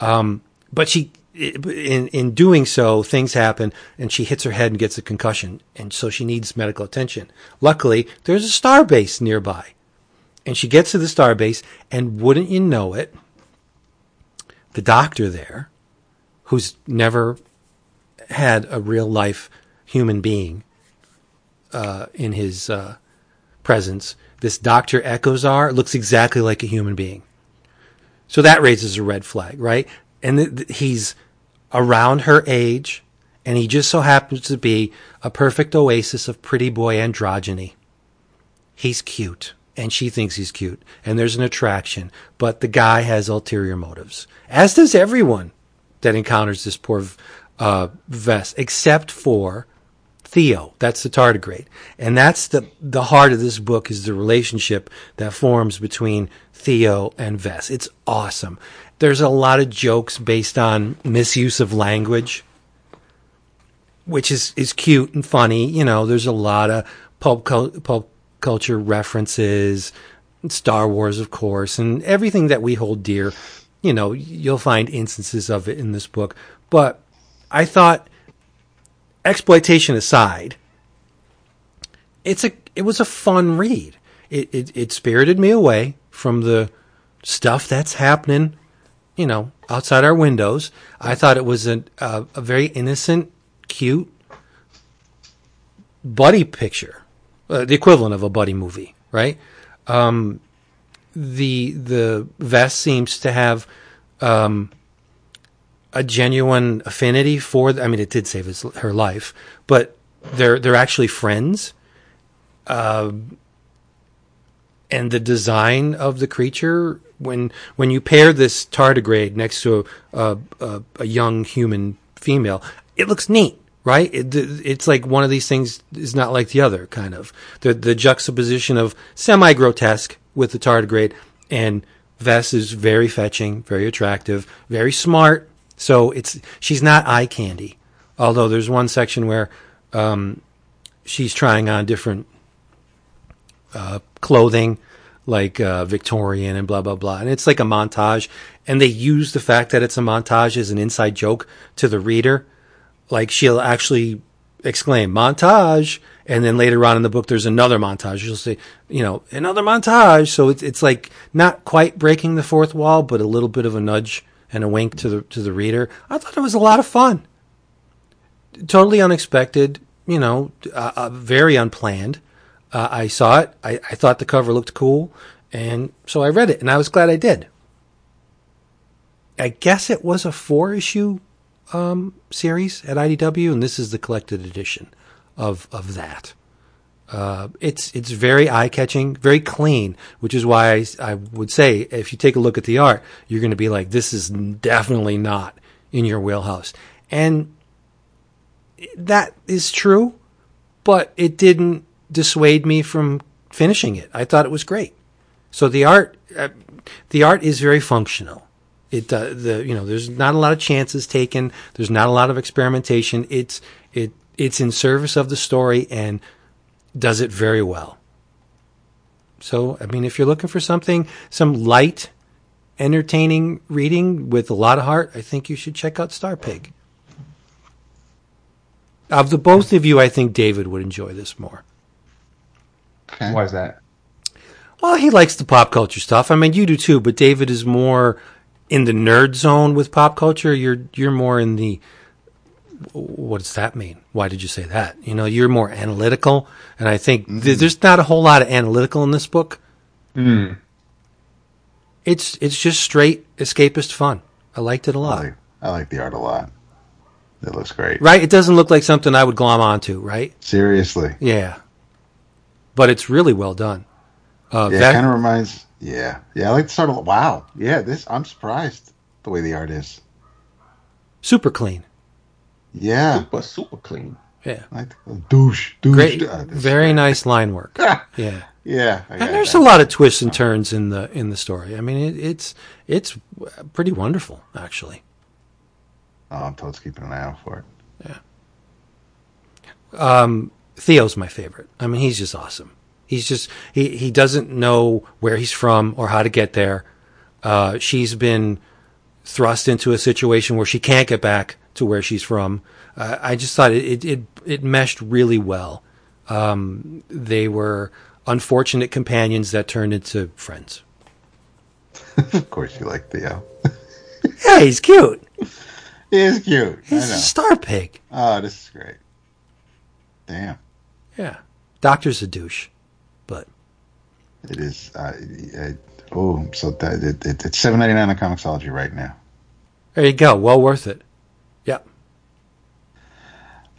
S2: Um, but she, in in doing so, things happen, and she hits her head and gets a concussion, and so she needs medical attention. Luckily, there's a star base nearby, and she gets to the star base, and wouldn't you know it, the doctor there, who's never had a real life human being uh, in his uh, presence this Dr. Echozar looks exactly like a human being. So that raises a red flag, right? And th- th- he's around her age, and he just so happens to be a perfect oasis of pretty boy androgyny. He's cute, and she thinks he's cute, and there's an attraction, but the guy has ulterior motives, as does everyone that encounters this poor uh, Vess, except for Theo. That's the tardigrade, and that's the the heart of this book is the relationship that forms between Theo and Vess. It's awesome. There's a lot of jokes based on misuse of language, which is is cute and funny. You know, there's a lot of pulp pulp culture references, Star Wars, of course, and everything that we hold dear. You know, you'll find instances of it in this book, but I thought exploitation aside, it's a it was a fun read. It, it it spirited me away from the stuff that's happening, you know, outside our windows. I thought it was a a, a very innocent, cute buddy picture, uh, the equivalent of a buddy movie, right? Um, the the Vess seems to have um, a genuine affinity for. I mean, it did save his, her life, but they're they're actually friends. Uh, and the design of the creature when when you pair this tardigrade next to a, a, a young human female, it looks neat, right? It, it's like one of these things is not like the other, kind of the the juxtaposition of semi grotesque with the tardigrade and Vess is very fetching, very attractive, very smart. So it's she's not eye candy. Although there's one section where um, she's trying on different uh, clothing, like uh, Victorian and blah blah blah, and it's like a montage. And they use the fact that it's a montage as an inside joke to the reader. Like she'll actually exclaim montage, and then later on in the book, there's another montage. She'll say, you know, another montage. So it's it's like not quite breaking the fourth wall, but a little bit of a nudge and a wink to the to the reader. I thought it was a lot of fun. Totally unexpected, you know, uh, uh, very unplanned. Uh, I saw it. I, I thought the cover looked cool, and so I read it, and I was glad I did. I guess it was a four issue um, series at IDW, and this is the collected edition of of that. Uh, it's it's very eye catching, very clean, which is why I, I would say if you take a look at the art, you're going to be like, this is definitely not in your wheelhouse, and that is true, but it didn't dissuade me from finishing it. I thought it was great. So the art, uh, the art is very functional. It uh, the you know there's not a lot of chances taken. There's not a lot of experimentation. It's it it's in service of the story and does it very well. So, I mean, if you're looking for something, some light, entertaining reading with a lot of heart, I think you should check out Star Pig. Of the both of you, I think David would enjoy this more.
S4: Okay.
S3: Why is that?
S2: Well, he likes the pop culture stuff. I mean, you do too, but David is more in the nerd zone with pop culture. You're you're more in the what does that mean? Why did you say that? You know, you're more analytical, and I think th- there's not a whole lot of analytical in this book.
S3: Mm.
S2: It's it's just straight escapist fun. I liked it a lot.
S4: like, I like the art a lot. It looks great.
S2: Right? It doesn't look like something I would glom onto, right?
S4: Seriously.
S2: Yeah. But it's really well done. Uh,
S4: Yeah,
S2: that-
S4: it kind of reminds. Yeah, yeah. I like the start of. Wow. Yeah, this. I'm surprised the way the art is.
S2: super clean.
S4: Yeah.
S3: Super, super clean.
S2: Yeah.
S4: Like douche. Douche.
S2: Great.
S4: uh,
S2: Very nice line work.
S4: Ah,
S2: Yeah.
S4: yeah. I
S2: And there's
S4: that.
S2: a lot of twists and turns in the in the story. I mean, it, it's it's pretty wonderful, actually.
S4: Oh, I'm totes keeping an eye out for it. Yeah.
S2: Um, Theo's my favorite. I mean, he's just awesome. He's just he he doesn't know where he's from or how to get there. Uh, she's been thrust into a situation where she can't get back to where she's from. Uh, I just thought it, it it it meshed really well. Um, they were unfortunate companions that turned into friends.
S4: Of course, you like Theo.
S2: Yeah, he's cute.
S4: He is cute. I
S2: He's
S4: know.
S2: a star pig.
S4: Oh, this is great. Damn.
S2: Yeah, doctor's a douche, but
S4: It is. Uh, Oh, so that, it, it, it's seven ninety nine on Comixology right now.
S2: There you go. Well worth it.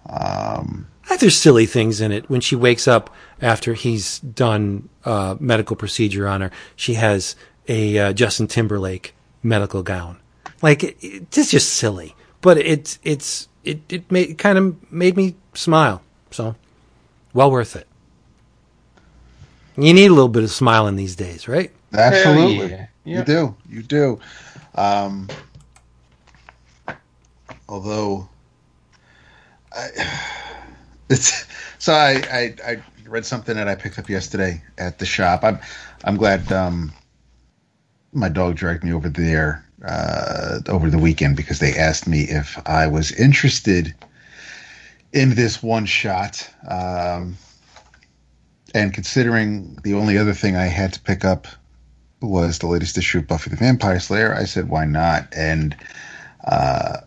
S2: Yep.
S4: Um,
S2: there's silly things in it. When she wakes up after he's done uh, medical procedure on her, she has a uh, Justin Timberlake medical gown. Like it, it's just silly, but it's it's it it, made, it kind of made me smile. So well worth it. You need a little bit of smiling these days, right?
S4: absolutely,
S3: yeah.
S4: you
S3: Yep.
S4: do, you do. Um, although, I, so I, I I read something that I picked up yesterday at the shop. I'm I'm glad um, my dog dragged me over there uh, over the weekend because they asked me if I was interested in this one shot. Um, and considering the only other thing I had to pick up was the latest issue of Buffy the Vampire Slayer, I said, why not? And uh,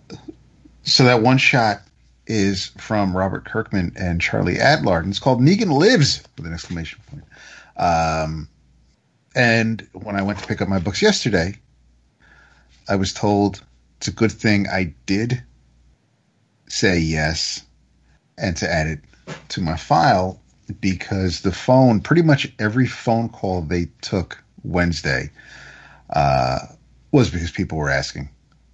S4: so that one shot is from Robert Kirkman and Charlie Adlard, and it's called Negan Lives with an exclamation point. Um, and when I went to pick up my books yesterday, I was told it's a good thing I did say yes and to add it to my file because the phone, pretty much every phone call they took Wednesday uh, was because people were asking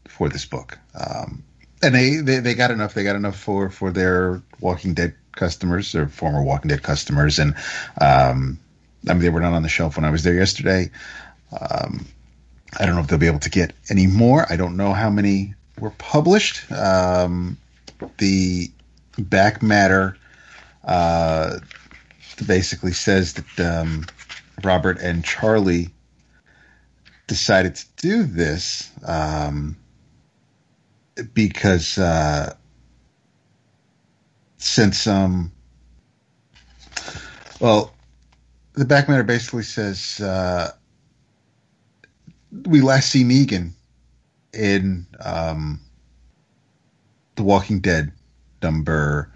S4: for this book. Um, and they, they, they got enough. They got enough for, for their Walking Dead customers or former Walking Dead customers. And um, I mean, they were not on the shelf when I was there yesterday. Um, I don't know if they'll be able to get any more. I don't know how many were published. Um, the back matter uh, basically says that um, Robert and Charlie decided to do this um, because uh, since um, well, the back matter basically says uh, we last see Negan in um, The Walking Dead number,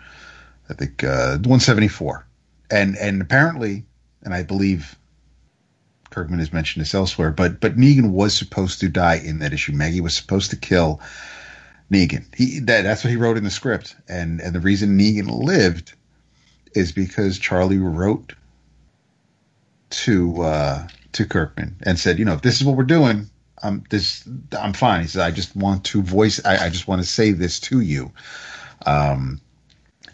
S4: I think uh, 174, and and apparently, and I believe Kirkman has mentioned this elsewhere, but but Negan was supposed to die in that issue. Maggie was supposed to kill Negan. He that that's what he wrote in the script, and and the reason Negan lived is because Charlie wrote to uh, to Kirkman and said, you know, if this is what we're doing, I'm this I'm fine. He said, I just want to voice, I, I just want to say this to you, um,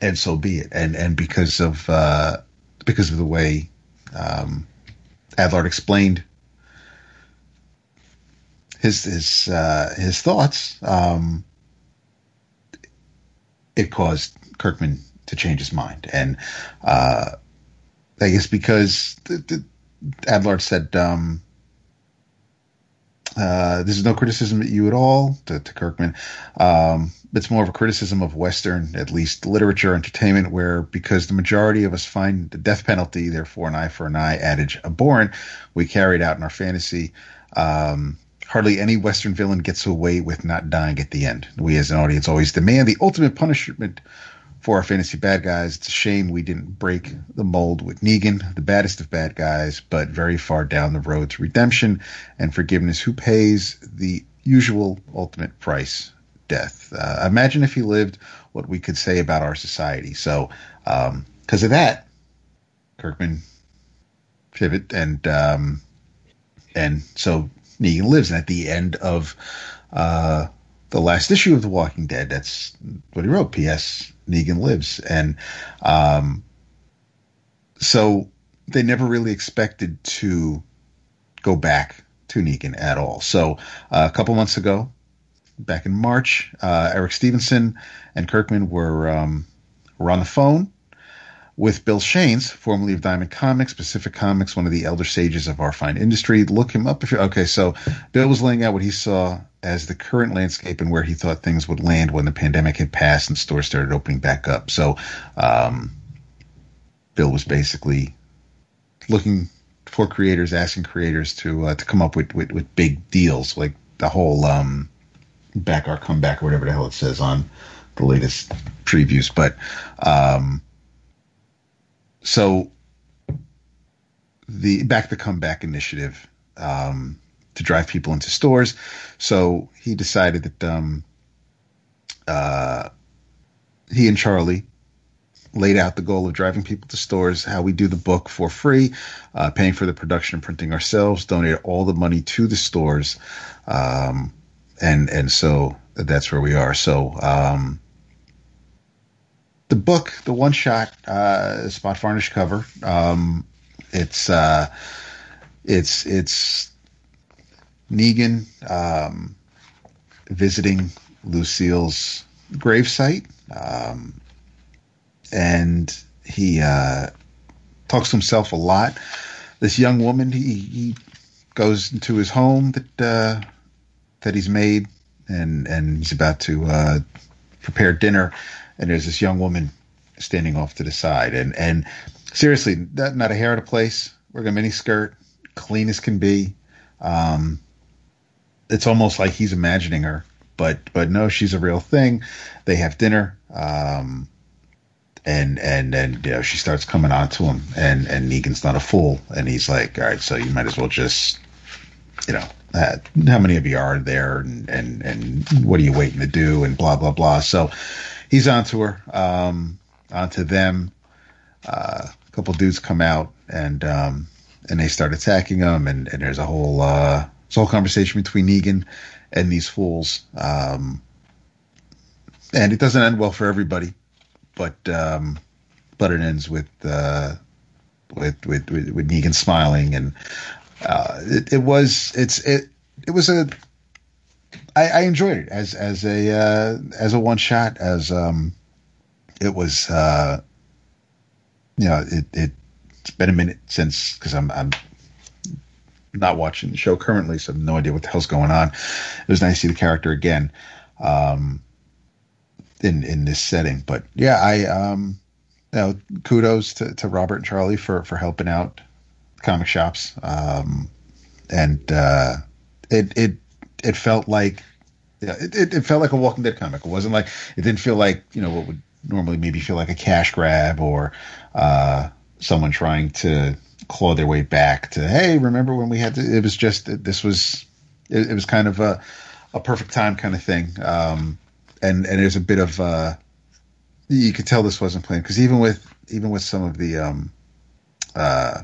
S4: and so be it. And and because of uh, because of the way um, Adlard explained his his uh, his thoughts, um, it caused Kirkman to change his mind, and uh, I guess because the, the, Adlard said, um, uh, "This is no criticism at you at all," to, to Kirkman. Um, it's more of a criticism of Western, at least literature, entertainment, where because the majority of us find the death penalty, therefore an eye for an eye adage abhorrent, we carry it out in our fantasy. Um, hardly any Western villain gets away with not dying at the end. We, as an audience, always demand the ultimate punishment for our fantasy bad guys. It's a shame we didn't break the mold with Negan, the baddest of bad guys, but very far down the road to redemption and forgiveness. Who pays the usual ultimate price? Death. Uh, imagine if he lived what we could say about our society. So, because of that, Kirkman pivot and um, and so Negan lives. And at the end of uh, the last issue of The Walking Dead, that's what he wrote. P.S. Negan lives, and um, so they never really expected to go back to Negan at all. So uh, a couple months ago, back in March, uh, Eric Stephenson and Kirkman were um, were on the phone with Bill Schanes, formerly of Diamond Comics, Pacific Comics, one of the elder sages of our fine industry. Look him up if you're okay. So Bill was laying out what he saw as the current landscape and where he thought things would land when the pandemic had passed and stores started opening back up. So um, Bill was basically looking for creators, asking creators to uh, to come up with, with, with big deals, like the whole um, back our comeback or whatever the hell it says on the latest previews. But um, so the back the comeback initiative um, to drive people into stores. So he decided that um, uh, he and Charlie laid out the goal of driving people to stores, how we do the book for free, uh, paying for the production and printing ourselves, donate all the money to the stores, um, and and so that's where we are. So um, the book, the one shot uh, spot varnish cover, um, it's uh, it's it's Negan um, visiting Lucille's gravesite. Um, and he uh, talks to himself a lot. This young woman, he, he goes into his home that uh, that he's made, and and he's about to uh, prepare dinner, and there's this young woman standing off to the side, and and seriously, not, not a hair out of place. Wearing a mini skirt, clean as can be. Um, it's almost like he's imagining her, but but no, she's a real thing. They have dinner. Um, and and and you know, she starts coming on to him, and and Negan's not a fool, and he's like, all right, so you might as well just, you know, uh, how many of you are there, and and and what are you waiting to do, and blah blah blah. So he's onto her, um, onto them. Uh, a couple dudes come out, and um, and they start attacking him, and and there's a whole uh, whole conversation between Negan and these fools. Um, and it doesn't end well for everybody but um, but it ends with uh, with, with, with with Negan smiling, and uh, it, it was it's it it was a I, I enjoyed it as as a uh, as a one shot as um it was uh you know it, it it's been a minute since because I'm I'm not watching the show currently, so I have no idea what the hell's going on. It was nice to see the character again. Um, in in this setting. But yeah, I um, you know, kudos to, to Robert and Charlie for for helping out comic shops. Um, and uh, it it it felt like yeah, it, it, felt like a Walking Dead comic. It wasn't like it didn't feel like you know what would normally maybe feel like a cash grab or uh, someone trying to claw their way back to hey remember when we had to it was just this was it, it was kind of a a perfect time kind of thing um, and and there's a bit of uh, you could tell this wasn't planned because even with even with some of the um, uh,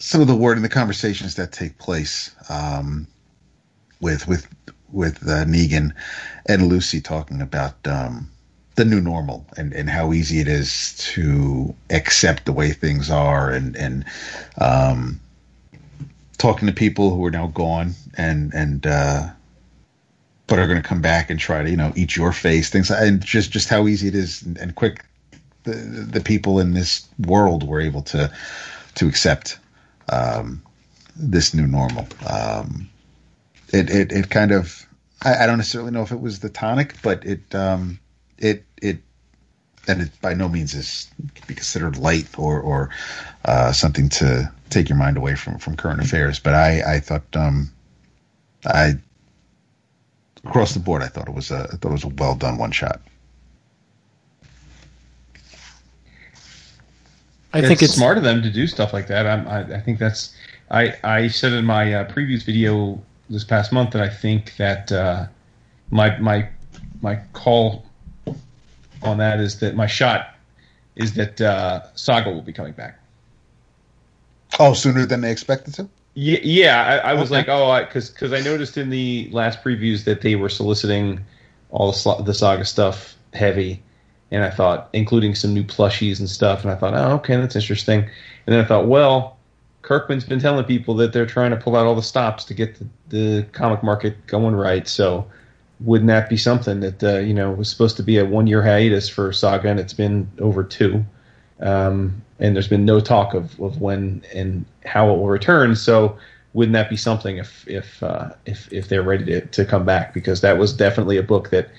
S4: some of the word and the conversations that take place um, with with with uh, Negan and Lucy talking about um, the new normal and, and how easy it is to accept the way things are and and um, talking to people who are now gone and and uh, but are going to come back and try to you know eat your face things and just just how easy it is and, and quick the the people in this world were able to to accept um, this new normal. Um, it, it it kind of I, I, don't necessarily know if it was the tonic, but it um, it it and it by no means is can be considered light or or uh, something to take your mind away from from current affairs. But I I thought um, I across the board, I thought it was a I thought it was a well done one shot.
S3: I think it's smart of them to do stuff like that. I, I think that's I I said in my uh, previous video this past month that I think that uh, my my my call on that is that my shot is that uh, Saga will be coming back.
S4: Oh, sooner than they expected to.
S3: Yeah, yeah. I, I was okay. like, oh, because because I noticed in the last previews that they were soliciting all the, the saga stuff heavy, and I thought, including some new plushies and stuff, and I thought, oh, okay, that's interesting. And then I thought, well, Kirkman's been telling people that they're trying to pull out all the stops to get the, the comic market going right, so wouldn't that be something that uh, you know was supposed to be a one year hiatus for Saga, and it's been over two. Um, and there's been no talk of, of when and how it will return. So wouldn't that be something if if uh, if if they're ready to, to come back? Because that was definitely a book that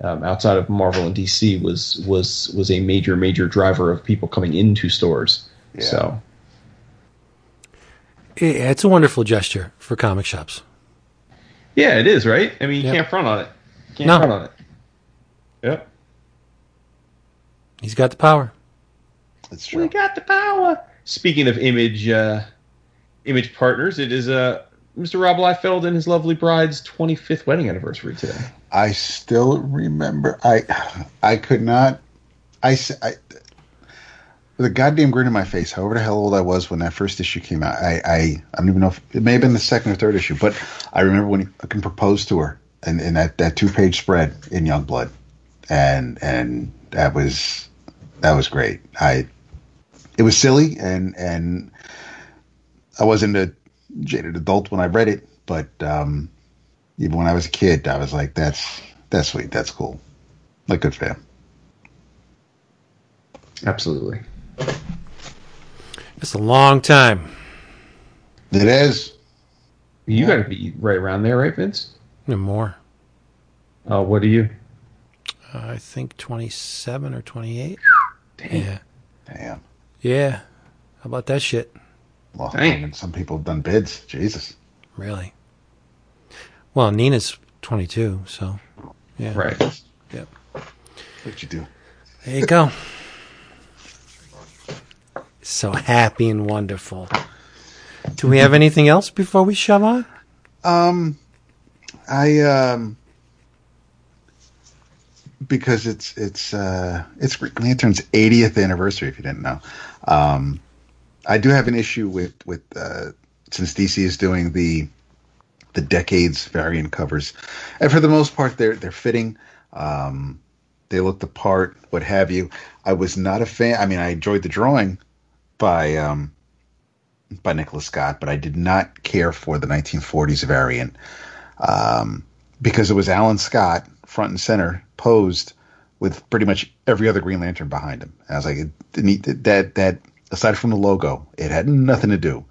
S3: um, outside of Marvel and DC was was was a major major driver of people coming into stores. Yeah. So
S2: it's a wonderful gesture for comic shops.
S3: Yeah, it is, right? I mean, you yep. can't front on it. Can't no. front on it. Yep.
S2: He's got the power.
S3: That's true. We got the power. Speaking of image, uh, Image Partners. It is uh, Mr. Rob Liefeld and his lovely bride's 25th wedding anniversary today.
S4: I still remember. I I could not. I, with a goddamn grin on my face. However the hell old I was when that first issue came out. I I, I don't even know if it may have been the second or third issue, but I remember when he fucking proposed to her and in that, that two page spread in Young Blood. and and that was that was great. I it was silly and and I wasn't a jaded adult when I read it, but um, even when I was a kid, I was like, "That's that's sweet, that's cool." Like good for him.
S3: Absolutely.
S2: It's a long time.
S4: It is.
S3: You got to be right around there, right, Vince?
S2: No more.
S3: Uh, what are you?
S2: Uh, I think 27 or 28.
S3: Dang.
S2: Yeah.
S4: Damn.
S2: Yeah. How about that shit?
S4: Well, I mean, some people have done bids. Jesus.
S2: Really? Well, Nina's 22, so yeah.
S3: Right.
S2: Yep.
S4: What'd you do?
S2: There you go. so happy and wonderful. Do we have anything else before we shove on?
S4: Um, I um, because it's it's uh it's Green Lantern's 80th anniversary. If you didn't know, um, I do have an issue with with uh, since DC is doing the the decades variant covers, and for the most part, they're they're fitting. Um, they look the part, what have you. I was not a fan. I mean, I enjoyed the drawing by um, by Nicola Scott, but I did not care for the 1940s variant um, because it was Alan Scott front and center, posed with pretty much every other Green Lantern behind him. And I was like, it that that aside from the logo, it had nothing to do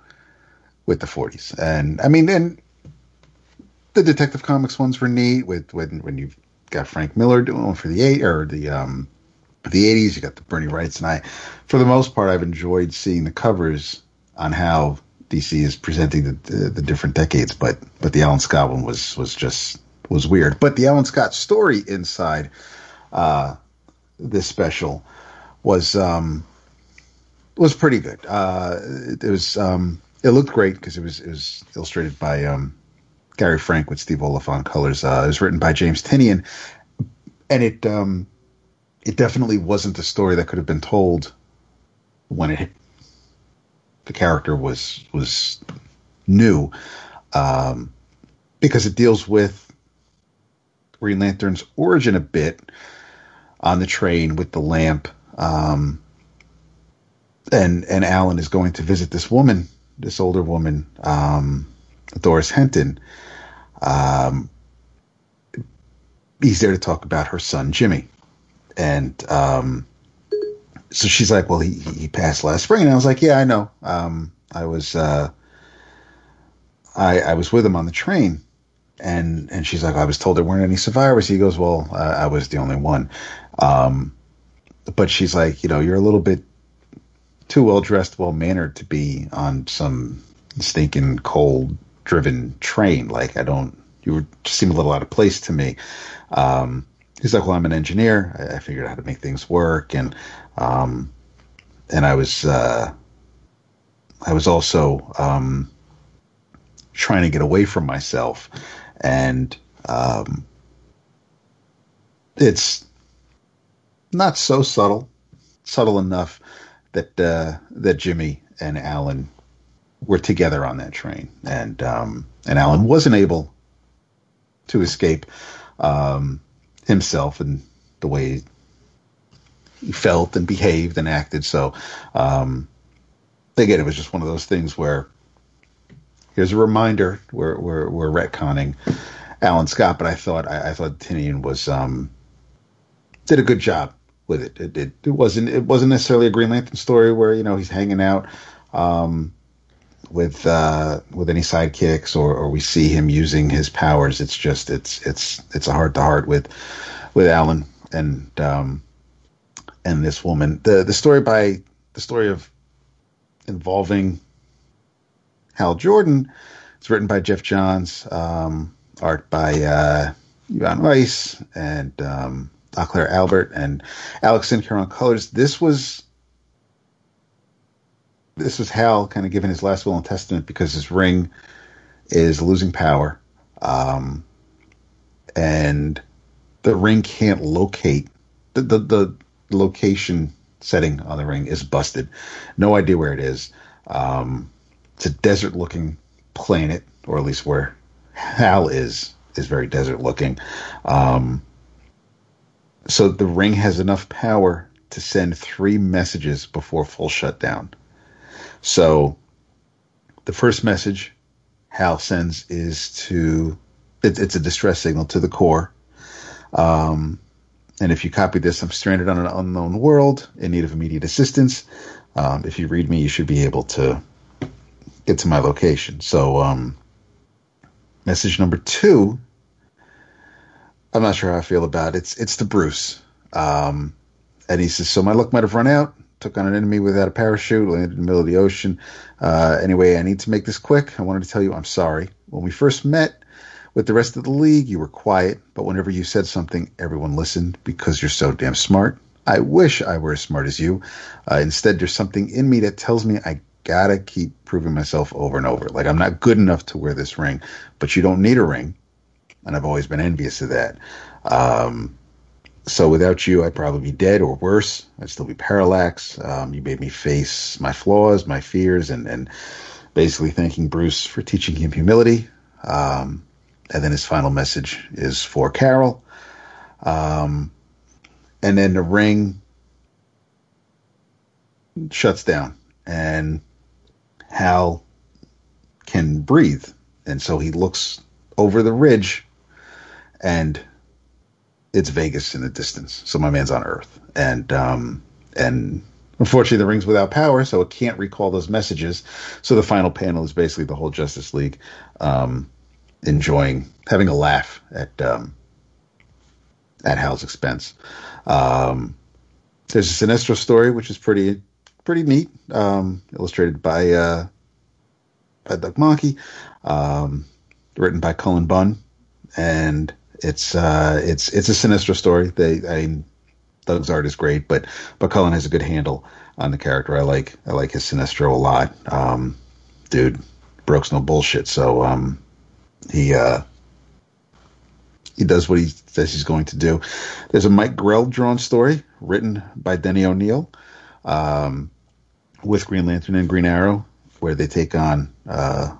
S4: with the 40s. And I mean, then the Detective Comics ones were neat with when when you've got Frank Miller doing one for the eight or the um the 80s. You got the Bernie Wrightson, and I, for the most part, I've enjoyed seeing the covers on how DC is presenting the, the, the different decades. But but the Alan Scott one was was just was weird. But the Alan Scott story inside uh, this special was um, was pretty good. Uh, it, it was um, it looked great because it was it was illustrated by um, Gary Frank with Steve Oliphant colors. Uh, it was written by James Tynion, and it um, it definitely wasn't a story that could have been told when it the character was was new um, because it deals with Green Lantern's origin a bit on the train with the lamp. Um, and and Alan is going to visit this woman, this older woman, um, Doris Henton. Um, he's there to talk about her son Jimmy, and um, so she's like, "Well, he he passed last spring," and I was like, "Yeah, I know. Um, I was uh, I I was with him on the train." And and she's like, I was told there weren't any survivors. He goes, well, I was the only one. Um, but she's like, you know, you're a little bit too well dressed, well mannered to be on some stinking cold driven train. Like I don't, you seem a little out of place to me. Um, he's like, well, I'm an engineer. I, I figured out how to make things work. And, um, and I was, uh, I was also, um, trying to get away from myself. And, um, it's not so subtle, subtle enough that uh, that Jimmy and Alan were together on that train, and um, and Alan wasn't able to escape um, himself and the way he felt and behaved and acted. So um, again, it was just one of those things where here's a reminder we're we're, we're retconning Alan Scott, but I thought I, I thought Tynion was um, did a good job with it. It, it. it wasn't it wasn't necessarily a Green Lantern story where you know he's hanging out um, with uh, with any sidekicks or, or we see him using his powers. It's just it's it's it's a heart to heart with with Alan and um, and this woman. The the story by the story of involving Hal Jordan. It's written by Geoff Johns, um, art by uh, Ivan Reis and um, Claire Albert and Alex Sinclair on colors. This was this is Hal kind of giving his last will and testament because his ring is losing power, um, and the ring can't locate the, the the location setting on the ring is busted. No idea where it is. Um, it's a desert looking planet, or at least where Hal is is very desert looking. Um, so the ring has enough power to send three messages before full shutdown. So the first message Hal sends is to it, it's a distress signal to the core. Um, and if you copy this, I'm stranded on an unknown world in need of immediate assistance. Um, if you read me, you should be able to get to my location. So, um, message number two. I'm not sure how I feel about it. It's it's to Bruce, um, and he says, "So my luck might have run out. Took on an enemy without a parachute, landed in the middle of the ocean. Uh, anyway, I need to make this quick. I wanted to tell you I'm sorry. When we first met." With the rest of the league, you were quiet, but whenever you said something, everyone listened because you're so damn smart. I wish I were as smart as you. Uh, instead, there's something in me that tells me I gotta keep proving myself over and over. Like I'm not good enough to wear this ring, but you don't need a ring, and I've always been envious of that. Um, so without you, I'd probably be dead or worse. I'd still be parallax. Um, you made me face my flaws, my fears, and and basically thanking Bruce for teaching him humility. Um, and then his final message is for Carol. Um, and then the ring shuts down, and Hal can breathe, and so he looks over the ridge, and it's Vegas in the distance. So my man's on Earth, and um, and unfortunately the ring's without power, so it can't recall those messages. So the final panel is basically the whole Justice League. Um, enjoying having a laugh at um, at Hal's expense. Um, there's a Sinestro story, which is pretty pretty neat, um, illustrated by uh, by Doug Mahnke, um, written by Cullen Bunn, and it's uh, it's it's a sinister story. They I mean, Doug's art is great, but but Cullen has a good handle on the character. I like I like his Sinestro a lot. Um, dude, Brooks no bullshit. So um, he uh, he does what he says he's going to do. There's a Mike Grell drawn story written by Denny O'Neil um, with Green Lantern and Green Arrow, where they take on uh,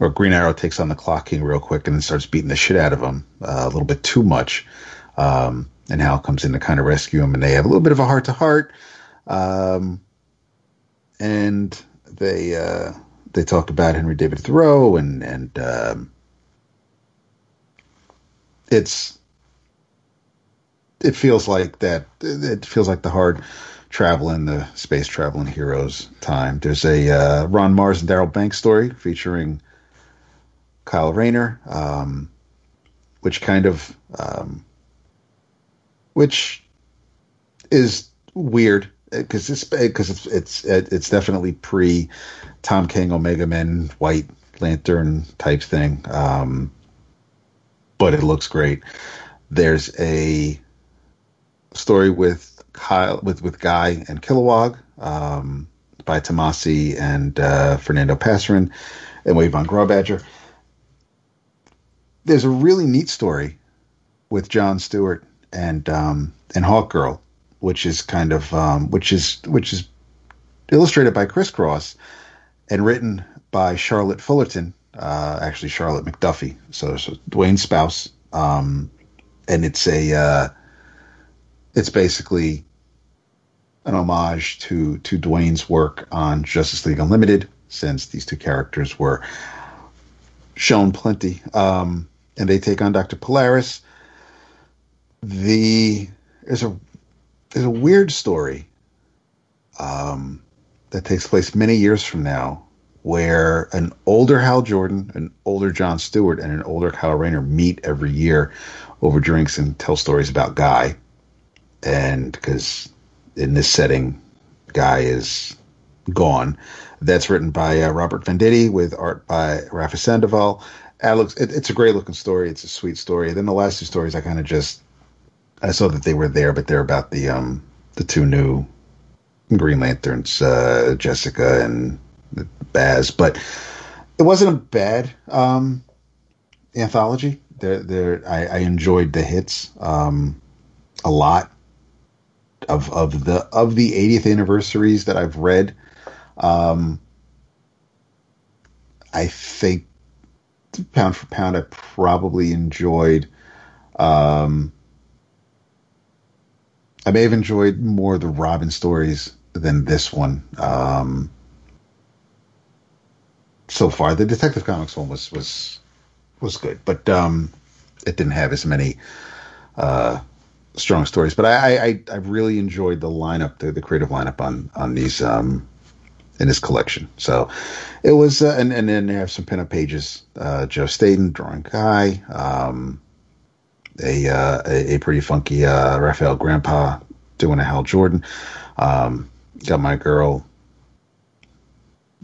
S4: or Green Arrow takes on the Clock King real quick and then starts beating the shit out of him uh, a little bit too much. Um, and Hal comes in to kind of rescue him, and they have a little bit of a heart to heart. Um, and they uh, they talk about Henry David Thoreau and and um, it's it feels like that it feels like the hard traveling the space traveling heroes time there's a uh, ron Marz and Darryl banks story featuring kyle rayner um, which kind of um, which is weird because it's because it's it's it's definitely pre tom king omega men white lantern type thing um, but it looks great. There's a story with Kyle with with Guy and Kilowog um, by Tomasi and uh, Fernando Pasarin and Wade von Grawbadger. There's a really neat story with John Stewart and um, and Hawk Girl, which is kind of um, which is which is illustrated by Chris Cross and written by Charlotte Fullerton, uh, actually Charlotte McDuffie, so, so Dwayne's spouse, um, and it's a uh, it's basically an homage to to Dwayne's work on Justice League Unlimited, since these two characters were shown plenty, um, and they take on Doctor Polaris. The there's a there's a weird story um, that takes place many years from now where an older Hal Jordan, an older John Stewart, and an older Kyle Rayner meet every year over drinks and tell stories about Guy. And because in this setting, Guy is gone. That's written by uh, Robert Venditti with art by Rafa Sandoval. It, it's a great looking story. It's a sweet story. Then the last two stories, I kind of just I saw that they were there, but they're about the um the two new Green Lanterns, uh, Jessica and Baz, but it wasn't a bad um, anthology. There, there, I, I enjoyed the hits um, a lot of of the of the 80th anniversaries that I've read. Um, I think pound for pound, I probably enjoyed. Um, I may have enjoyed more the Robin stories than this one. Um, so far, the Detective Comics one was was was good, but um, it didn't have as many uh, strong stories. But I, I, I really enjoyed the lineup, the, the creative lineup on on these um, in this collection. So it was, uh, and and then they have some pinup pages. Uh, Joe Staton drawing Guy, um, a, uh, a, a pretty funky uh, Rafael Grampá doing a Hal Jordan. Um, got my girl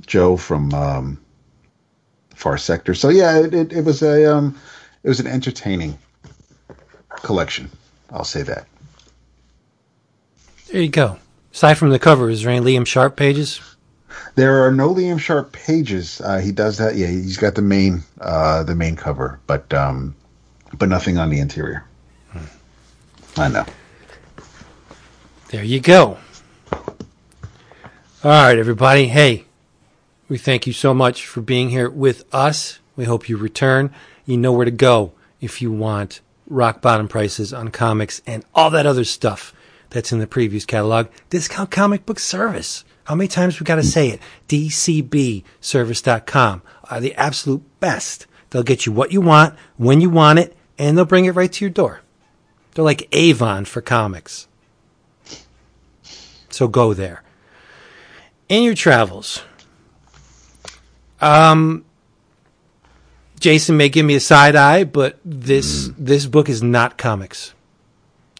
S4: Joe from um, Far Sector. So yeah, it, it, it was a um, it was an entertaining collection. I'll say that.
S2: There you go. Aside from the cover, is there any Liam Sharp pages?
S4: There are no Liam Sharp pages. Uh, he does that. Yeah, he's got the main uh, the main cover, but um, but nothing on the interior. Hmm. I know.
S2: There you go. All right, everybody. Hey, we thank you so much for being here with us. We hope you return. You know where to go if you want rock bottom prices on comics and all that other stuff that's in the Previews catalog. Discount Comic Book Service. How many times we got to say it? DCBService.com are the absolute best. They'll get you what you want, when you want it, and they'll bring it right to your door. They're like Avon for comics. So go there. In your travels, um, Jason may give me a side eye, but this mm. this book is not comics.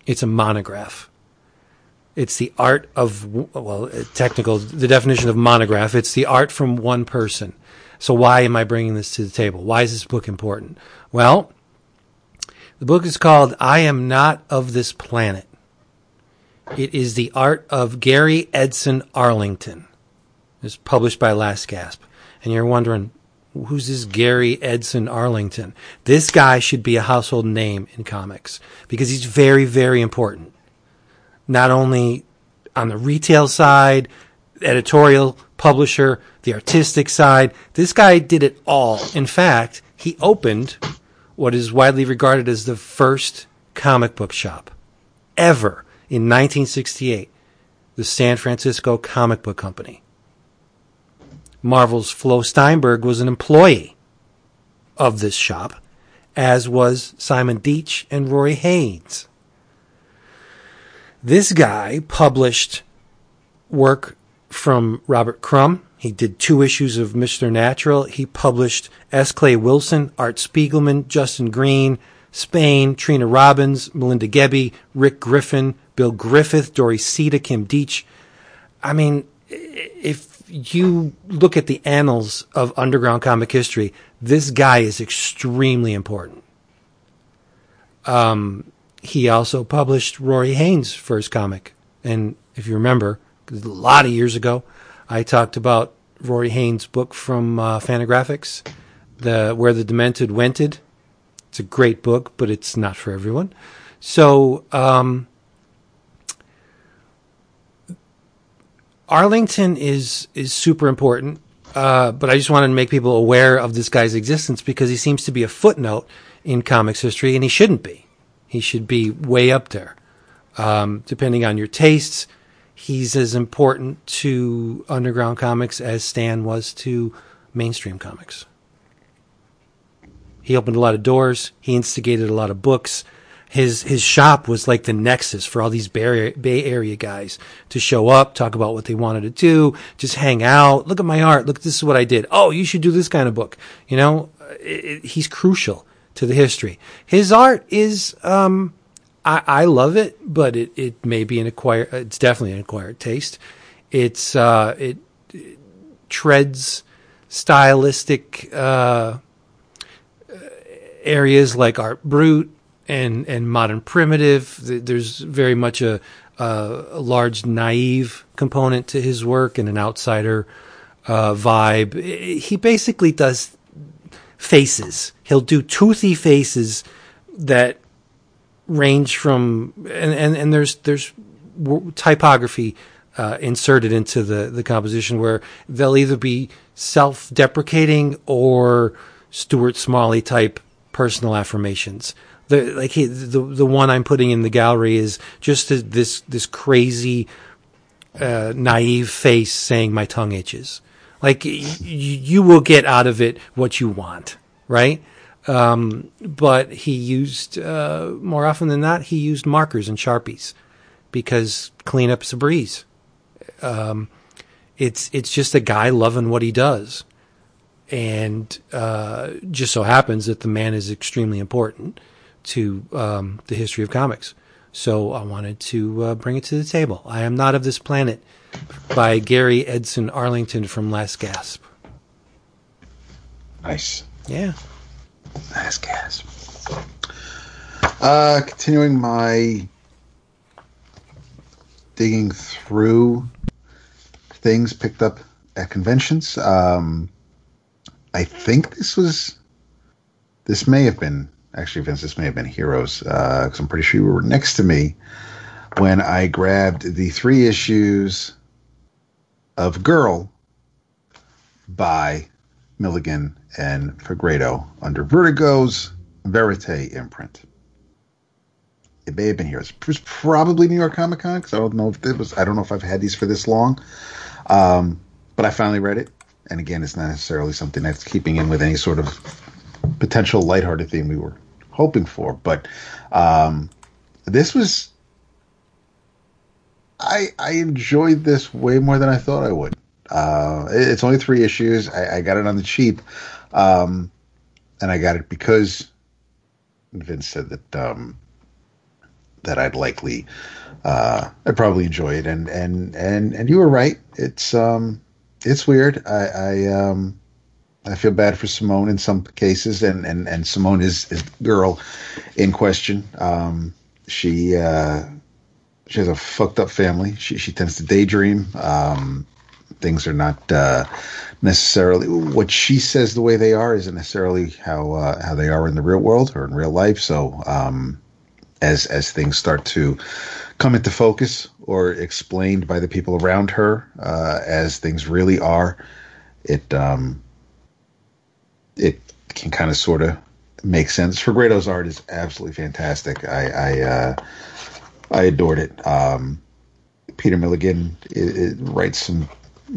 S2: It's a monograph. It's the art of well, uh, technical the definition of monograph. It's the art from one person. So why am I bringing this to the table? Why is this book important? Well, the book is called "I Am Not of This Planet." It is the art of Gary Edson Arlington. It's published by Last Gasp, and you're wondering who's this Gary Edson Arlington? This guy should be a household name in comics because he's very, very important. Not only on the retail side, editorial, publisher, the artistic side. This guy did it all. In fact, he opened what is widely regarded as the first comic book shop ever in 1968, the San Francisco Comic Book Company. Marvel's Flo Steinberg was an employee of this shop, as was Simon Deitch and Roy Haynes. This guy published work from Robert Crumb. He did two issues of Mr. Natural. He published S. Clay Wilson, Art Spiegelman, Justin Green, Spain, Trina Robbins, Melinda Gebbie, Rick Griffin, Bill Griffith, Dori Seda, Kim Deitch. I mean, if you look at the annals of underground comic history, this guy is extremely important. Um, he also published Rory Haynes' first comic. And if you remember, a lot of years ago, I talked about Rory Haynes' book from uh, Fantagraphics, the Where the Demented Wented. It's a great book, but it's not for everyone. So, um, Arlington is is super important, uh, but I just wanted to make people aware of this guy's existence because he seems to be a footnote in comics history, and he shouldn't be. He should be way up there. Um, depending on your tastes, he's as important to underground comics as Stan was to mainstream comics. He opened a lot of doors. He instigated a lot of books his his shop was like the nexus for all these Bay, Bay Area guys to show up, talk about what they wanted to do, just hang out. Look at my art. Look, this is what I did. Oh, you should do this kind of book. You know, it, it, he's crucial to the history. His art is, um, I, I love it, but it, it may be an acquired. It's definitely an acquired taste. It's uh, it, it treads stylistic uh, areas like art brut and and modern primitive. There's very much a a large naive component to his work and an outsider uh, vibe. He basically does faces. He'll do toothy faces that range from and and, and there's there's typography uh, inserted into the the composition where they'll either be self-deprecating or Stuart Smalley type personal affirmations. The like he, the the one I'm putting in the gallery is just this this crazy uh, naive face saying my tongue itches. Like y- you will get out of it what you want, right? Um, but he used uh, more often than not he used markers and sharpies because cleanup's a breeze. Um, it's it's just a guy loving what he does, and uh, just so happens that the man is extremely important to um, the history of comics. So I wanted to uh, bring it to the table. I am not of this planet by Gary Edson Arlington from Last Gasp.
S4: Nice.
S2: Yeah.
S4: Last Gasp. Uh, continuing my digging through things picked up at conventions. Um, I think this was, this may have been actually, Vince. This may have been Heroes because uh, I'm pretty sure you were next to me when I grabbed the three issues of Girl by Milligan and Fegredo under Vertigo's Verite imprint. It may have been here. It was probably New York Comic Con because I don't know if it was. I don't know if I've had these for this long. Um, but I finally read it, and again, it's not necessarily something that's keeping in with any sort of potential lighthearted theme we were hoping for. But um, this was I I enjoyed this way more than I thought I would. Uh, it's only three issues. I, I, got it on the cheap, um, and I got it because Vince said that um, that I'd likely uh, I'd probably enjoy it, and and and and you were right. It's um, it's weird. I I um, I feel bad for Simone in some cases, and and and Simone is is the girl in question. Um, she uh, she has a fucked up family. She she tends to daydream. Um, things are not uh, necessarily what she says the way they are isn't necessarily how uh, how they are in the real world or in real life. So um, as as things start to come into focus or explained by the people around her uh, as things really are, it um, it can kind of sort of make sense. Fegredo's art is absolutely fantastic. I I, uh, I adored it. Um, Peter Milligan it, it writes some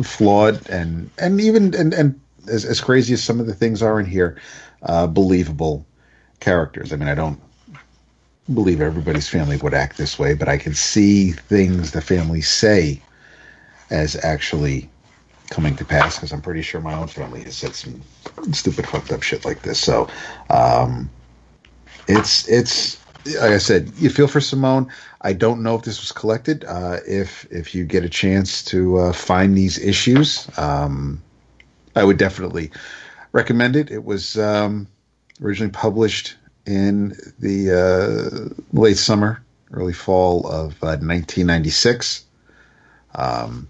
S4: flawed and and even and and as, as crazy as some of the things are in here, uh, believable characters. I mean, I don't believe everybody's family would act this way, but I can see things the family say as actually coming to pass because I'm pretty sure my own family has said some stupid, fucked up shit like this. So, um, it's it's like I said, you feel for Simone. I don't know if this was collected. Uh, if if you get a chance to uh, find these issues, um, I would definitely recommend it. It was um, originally published in the uh, late summer, early fall of uh, 1996. Um,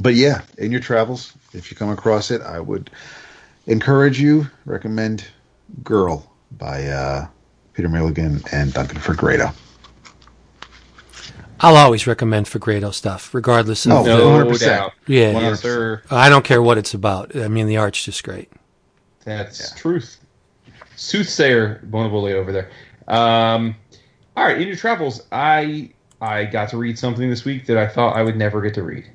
S4: but yeah, in your travels, if you come across it, I would encourage you, recommend Girl by uh, Peter Milligan and Duncan Fegredo.
S2: I'll always recommend Fegredo stuff, regardless of.
S3: Oh, no 100%. doubt.
S2: Yeah,
S3: yes, sir.
S2: I don't care what it's about. I mean, the art's just great.
S3: That's yeah. truth. Soothsayer Bonavole over there. Um, all right, in your travels, I I got to read something this week that I thought I would never get to read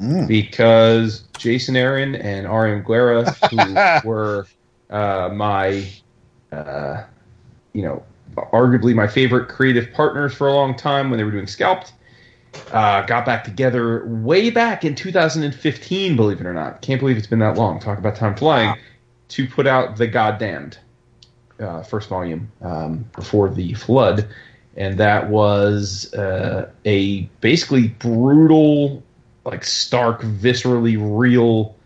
S3: mm. because Jason Aaron and R.M. Guerra, who were uh, my, uh, you know, arguably my favorite creative partners for a long time when they were doing Scalped, uh, got back together way back in 2015. Believe it or not, can't believe it's been that long. Talk about time flying. Wow. To put out the Goddamned uh, first volume um, before the flood, and that was uh, a basically brutal like stark, viscerally real,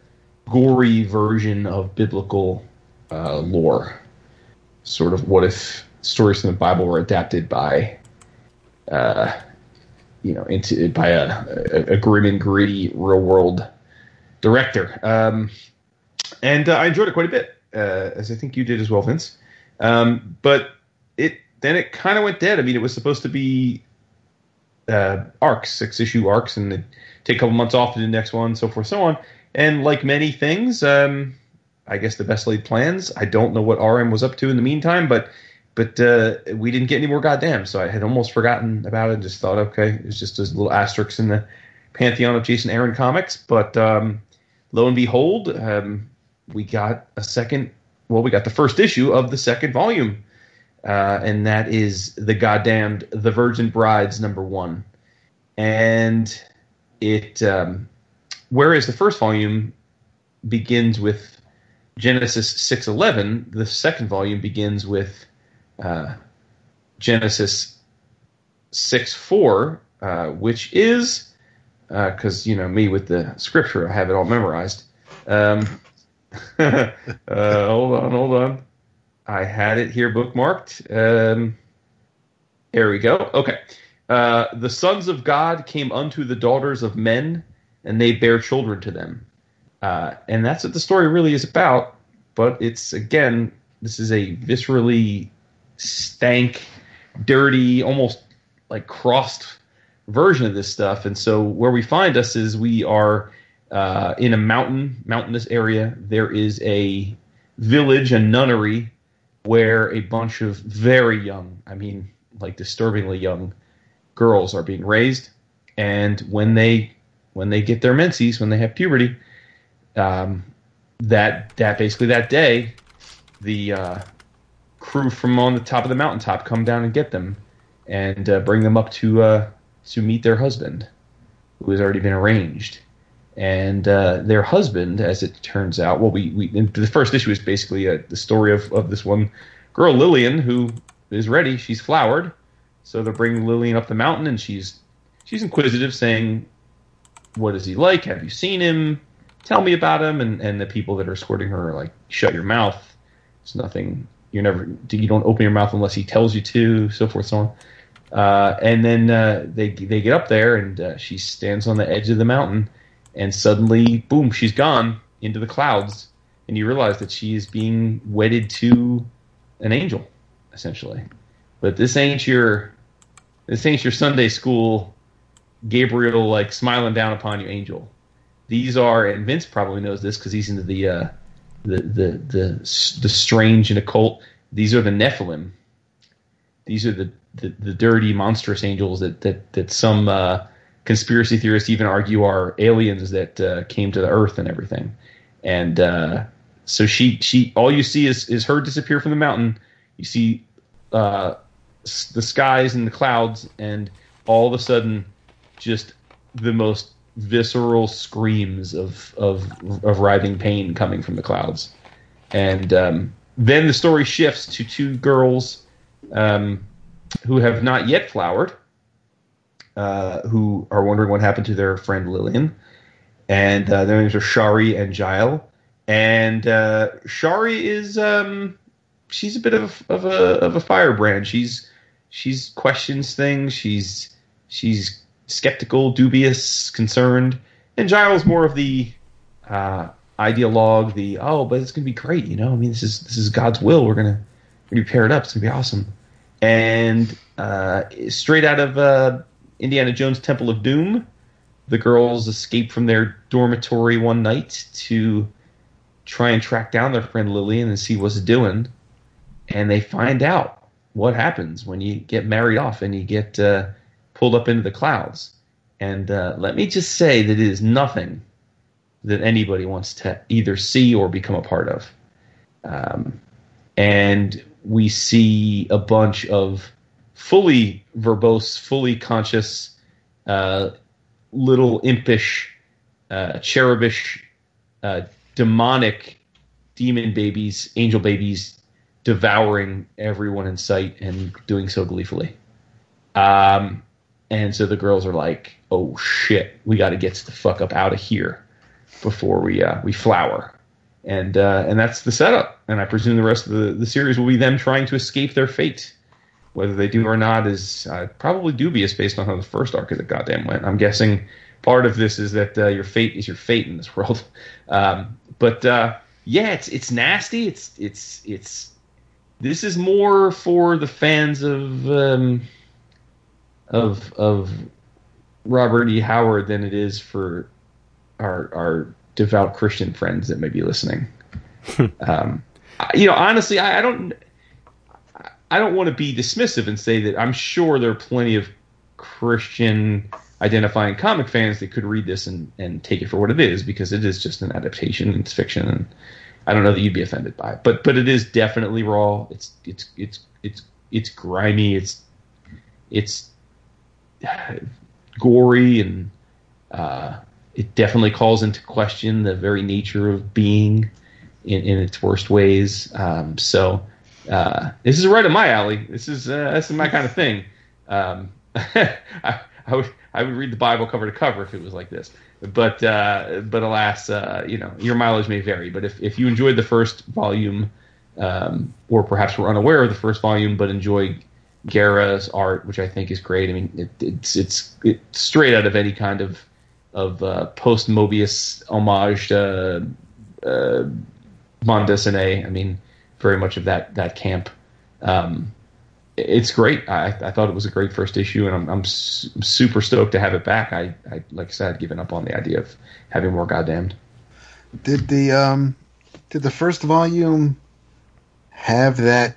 S3: gory version of biblical uh, lore. Sort of what if stories from the Bible were adapted by uh, you know, into by a, a, a grim and gritty real world director. Um, and uh, I enjoyed it quite a bit, uh, as I think you did as well, Vince. Um, but it then it kind of went dead. I mean, it was supposed to be uh, arcs, six issue arcs, and it'd take a couple months off to do the next one, so forth, so on. And like many things, um, I guess the best laid plans. I don't know what RM was up to in the meantime, but but uh, we didn't get any more goddamn. So I had almost forgotten about it and just thought, okay, it's just a little asterisk in the pantheon of Jason Aaron comics. But um, lo and behold, um, we got a second. Well, we got the first issue of the second volume, uh, and that is the goddamned The Virgin Brides number one, and it. Um, whereas the first volume begins with Genesis six eleven, the second volume begins with uh, Genesis six four, uh, which is because uh, you know me with the scripture, I have it all memorized. Um, uh, hold on, hold on. I had it here bookmarked. Um, there we go. Okay. Uh, the sons of God came unto the daughters of men, and they bear children to them. Uh, and that's what the story really is about. But it's, again, this is a viscerally stank, dirty, almost like crossed version of this stuff. And so where we find us is we are uh, in a mountain, mountainous area. There is a village, a nunnery, where a bunch of very young, I mean, like disturbingly young girls are being raised. And when they when they get their menses, when they have puberty, um, that that basically that day, the uh, crew from on the top of the mountaintop come down and get them and uh, bring them up to uh, to meet their husband, who has already been arranged. And uh, their husband, as it turns out, well, we, we the first issue is basically uh, the story of, of this one girl, Lillian, who is ready. She's flowered, so they're bringing Lillian up the mountain, and she's she's inquisitive, saying, "What is he like? Have you seen him? Tell me about him." And and the people that are escorting her are like, "Shut your mouth. It's nothing. You're never. You don't open your mouth unless he tells you to." So forth, so on. Uh, and then uh, they they get up there, and uh, she stands on the edge of the mountain, and suddenly, boom, she's gone into the clouds, and you realize that she is being wedded to an angel, essentially. But this ain't your this ain't your Sunday school Gabriel like smiling down upon you angel. These are, and Vince probably knows this because he's into the uh, the the the the strange and occult. These are the Nephilim. These are the the, the dirty, monstrous angels that that that some uh, conspiracy theorists even argue are aliens that uh, came to the Earth and everything. And uh, so she she all you see is is her disappear from the mountain. You see uh, the skies and the clouds, and all of a sudden, just the most visceral screams of of of writhing pain coming from the clouds. And um, then the story shifts to two girls. Um, who have not yet flowered, uh, who are wondering what happened to their friend Lillian. And uh, their names are Shari and Jael. And uh, Shari is um, she's a bit of of a of a firebrand. She's she's questions things. She's she's skeptical, dubious, concerned. And Jael's more of the uh, ideologue, the oh, but it's gonna be great, you know. I mean, this is this is God's will. We're gonna we're gonna pair it up. It's gonna be awesome and uh, straight out of uh, Indiana Jones Temple of Doom, the girls escape from their dormitory one night to try and track down their friend Lillian and see what's doing, and they find out what happens when you get married off and you get uh, pulled up into the clouds. And uh, let me just say that it is nothing that anybody wants to either see or become a part of. Um, and we see a bunch of fully verbose, fully conscious, uh, little impish, uh, cherubish, uh, demonic demon babies, angel babies, devouring everyone in sight and doing so gleefully. Um, and so the girls are like, "Oh shit, we got to get the fuck up out of here before we uh, we flower." and uh, and that's the setup. And I presume the rest of the, the series will be them trying to escape their fate Whether they do or not is uh, probably dubious based on how the first arc of the goddamn went. I'm guessing part of this is that uh, your fate is your fate in this world. Um, but uh, yeah, it's it's nasty. It's it's it's this is more for the fans of um, of of Robert E. Howard than it is for our our devout Christian friends that may be listening. um, you know, honestly, I, I don't. I don't want to be dismissive and say that I'm sure there are plenty of Christian identifying comic fans that could read this and, and take it for what it is because it is just an adaptation. It's fiction, and I don't know that you'd be offended by it. But but it is definitely raw. It's it's it's it's it's grimy. It's it's gory and uh, it definitely calls into question the very nature of being in, in its worst ways. Um, so uh, this is right in my alley. This is uh, this is my kind of thing. Um, I, I, would I would read the Bible cover to cover if it was like this. But uh, but alas, uh, you know your mileage may vary. But if, if you enjoyed the first volume, um, or perhaps were unaware of the first volume, but enjoy Guerra's art, which I think is great. I mean, it, it's it's it's straight out of any kind of of uh, post Moebius homage to uh, bande dessinée. I mean, very much of that that camp. Um, it's great. I, I thought it was a great first issue, and I'm, I'm super stoked to have it back. I, I like I said, I'd given up on the idea of having more goddamned.
S4: Did the um, did the first volume have that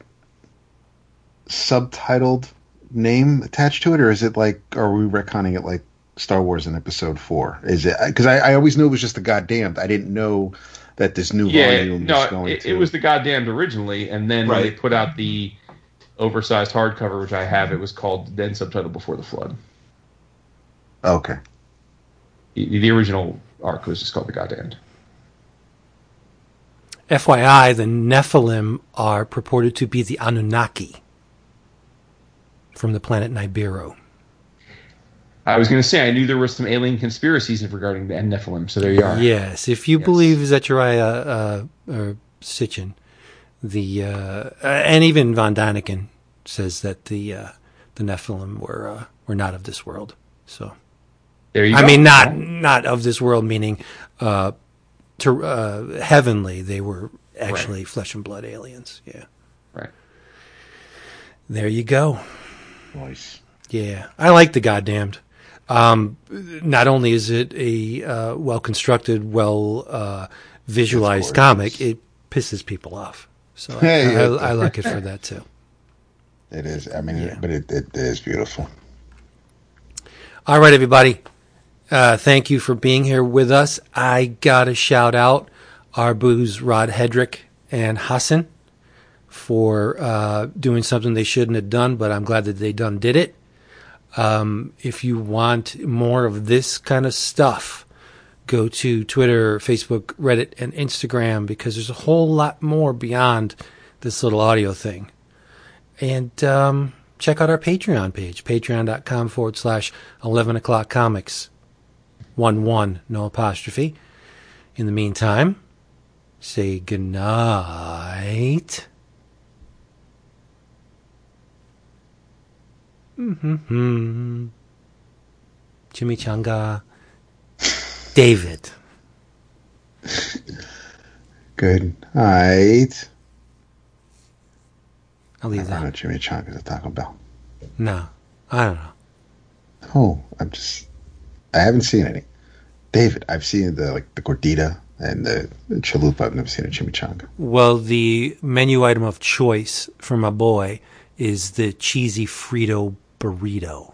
S4: subtitled name attached to it, or is it like are we retconning it like Star Wars in Episode Four? Is it because I, I always knew it was just the goddamned. I didn't know that this new
S3: yeah,
S4: volume
S3: no,
S4: was going
S3: it,
S4: to.
S3: it was the goddamned originally, and then when they put out the oversized hardcover, which I have, it was called then subtitle Before the Flood.
S4: okay.
S3: The, the original arc was just called the goddamned.
S2: FYI, the Nephilim are purported to be the Anunnaki from the planet Nibiru.
S3: I was going to say I knew there were some alien conspiracies regarding the Nephilim, so there you are.
S2: Yes, if you
S3: Yes.
S2: believe Zecharia uh, or Sitchin, the uh, and even von Daniken says that the uh, the Nephilim were uh, were not of this world. So
S3: There you
S2: I
S3: go.
S2: mean, not not of this world, meaning uh, to uh, heavenly. They were actually flesh and blood aliens. Yeah,
S3: Right.
S2: there you go.
S4: Nice.
S2: Yeah, I like the goddamned. Um, not only is it a uh, well constructed, well uh, visualized comic, it pisses people off. So I,
S4: Yeah.
S2: I, I like it for that too.
S4: It is. I mean,
S2: Yeah.
S4: but it, it is beautiful.
S2: All right, everybody. Uh, thank you for being here with us. I got to shout out our booze, Rod Hedrick and Hassan, for uh, doing something they shouldn't have done, but I'm glad that they done did it. Um, if you want more of this kind of stuff, go to Twitter, Facebook, Reddit, and Instagram because there's a whole lot more beyond this little audio thing. And um, check out our Patreon page, patreon.com forward slash 11 o'clock comics. 1 1, no apostrophe. In the meantime, say goodnight. Mm-hmm. Chimichanga. David.
S4: Good night.
S2: I'll
S4: I
S2: leave
S4: don't know
S2: that.
S4: Jimmy Chonka's at Taco Bell.
S2: No, I don't know.
S4: Oh, I'm just. I haven't seen any. David, I've seen the like the gordita and the chalupa. I've never seen a chimichanga.
S2: Well, the menu item of choice for my boy is the cheesy Frito burrito.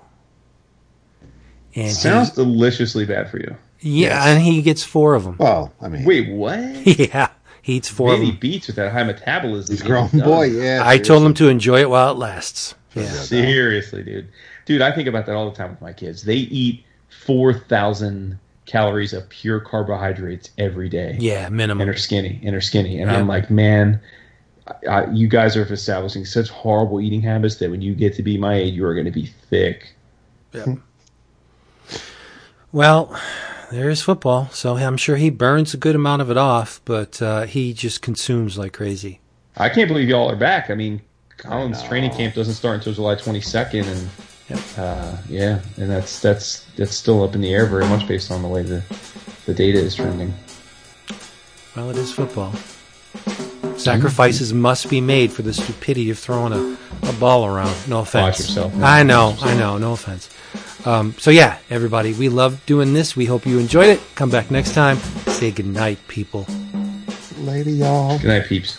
S2: And he-
S3: Sounds deliciously bad for you.
S2: Yeah,
S4: yes.
S2: and he gets four of them.
S4: Well, I mean,
S3: Wait, what?
S2: yeah, he eats four of
S3: Baby
S2: them.
S3: beats with that high metabolism.
S4: he's grown boy. Yeah,
S2: I told him to enjoy it while it lasts. Yeah.
S3: Seriously, dude. Dude, I think about that all the time with my kids. They eat 4,000 calories of pure carbohydrates every day.
S2: Yeah, minimum.
S3: And are skinny, and are skinny. And
S2: Yeah.
S3: I'm like, man, I, I, you guys are establishing such horrible eating habits that when you get to be my age, you are going to be thick. Yeah.
S2: well, there's football, so I'm sure he burns a good amount of it off, but uh, he just consumes like crazy.
S3: I can't believe y'all are back. I mean, Collins training camp doesn't start until July 22nd, and
S2: Yep.
S3: uh, yeah, and that's that's that's still up in the air very much based on the way the the data is trending.
S2: Well, it is football. Sacrifices must be made for the stupidity of throwing a, a ball around. No offense.
S3: Watch yourself.
S2: I know,
S3: Watch yourself.
S2: I know. No offense. Um, so yeah, everybody, we love doing this. We hope you enjoyed it. Come back next time. Say goodnight, people.
S4: Later, y'all.
S3: Good night, peeps.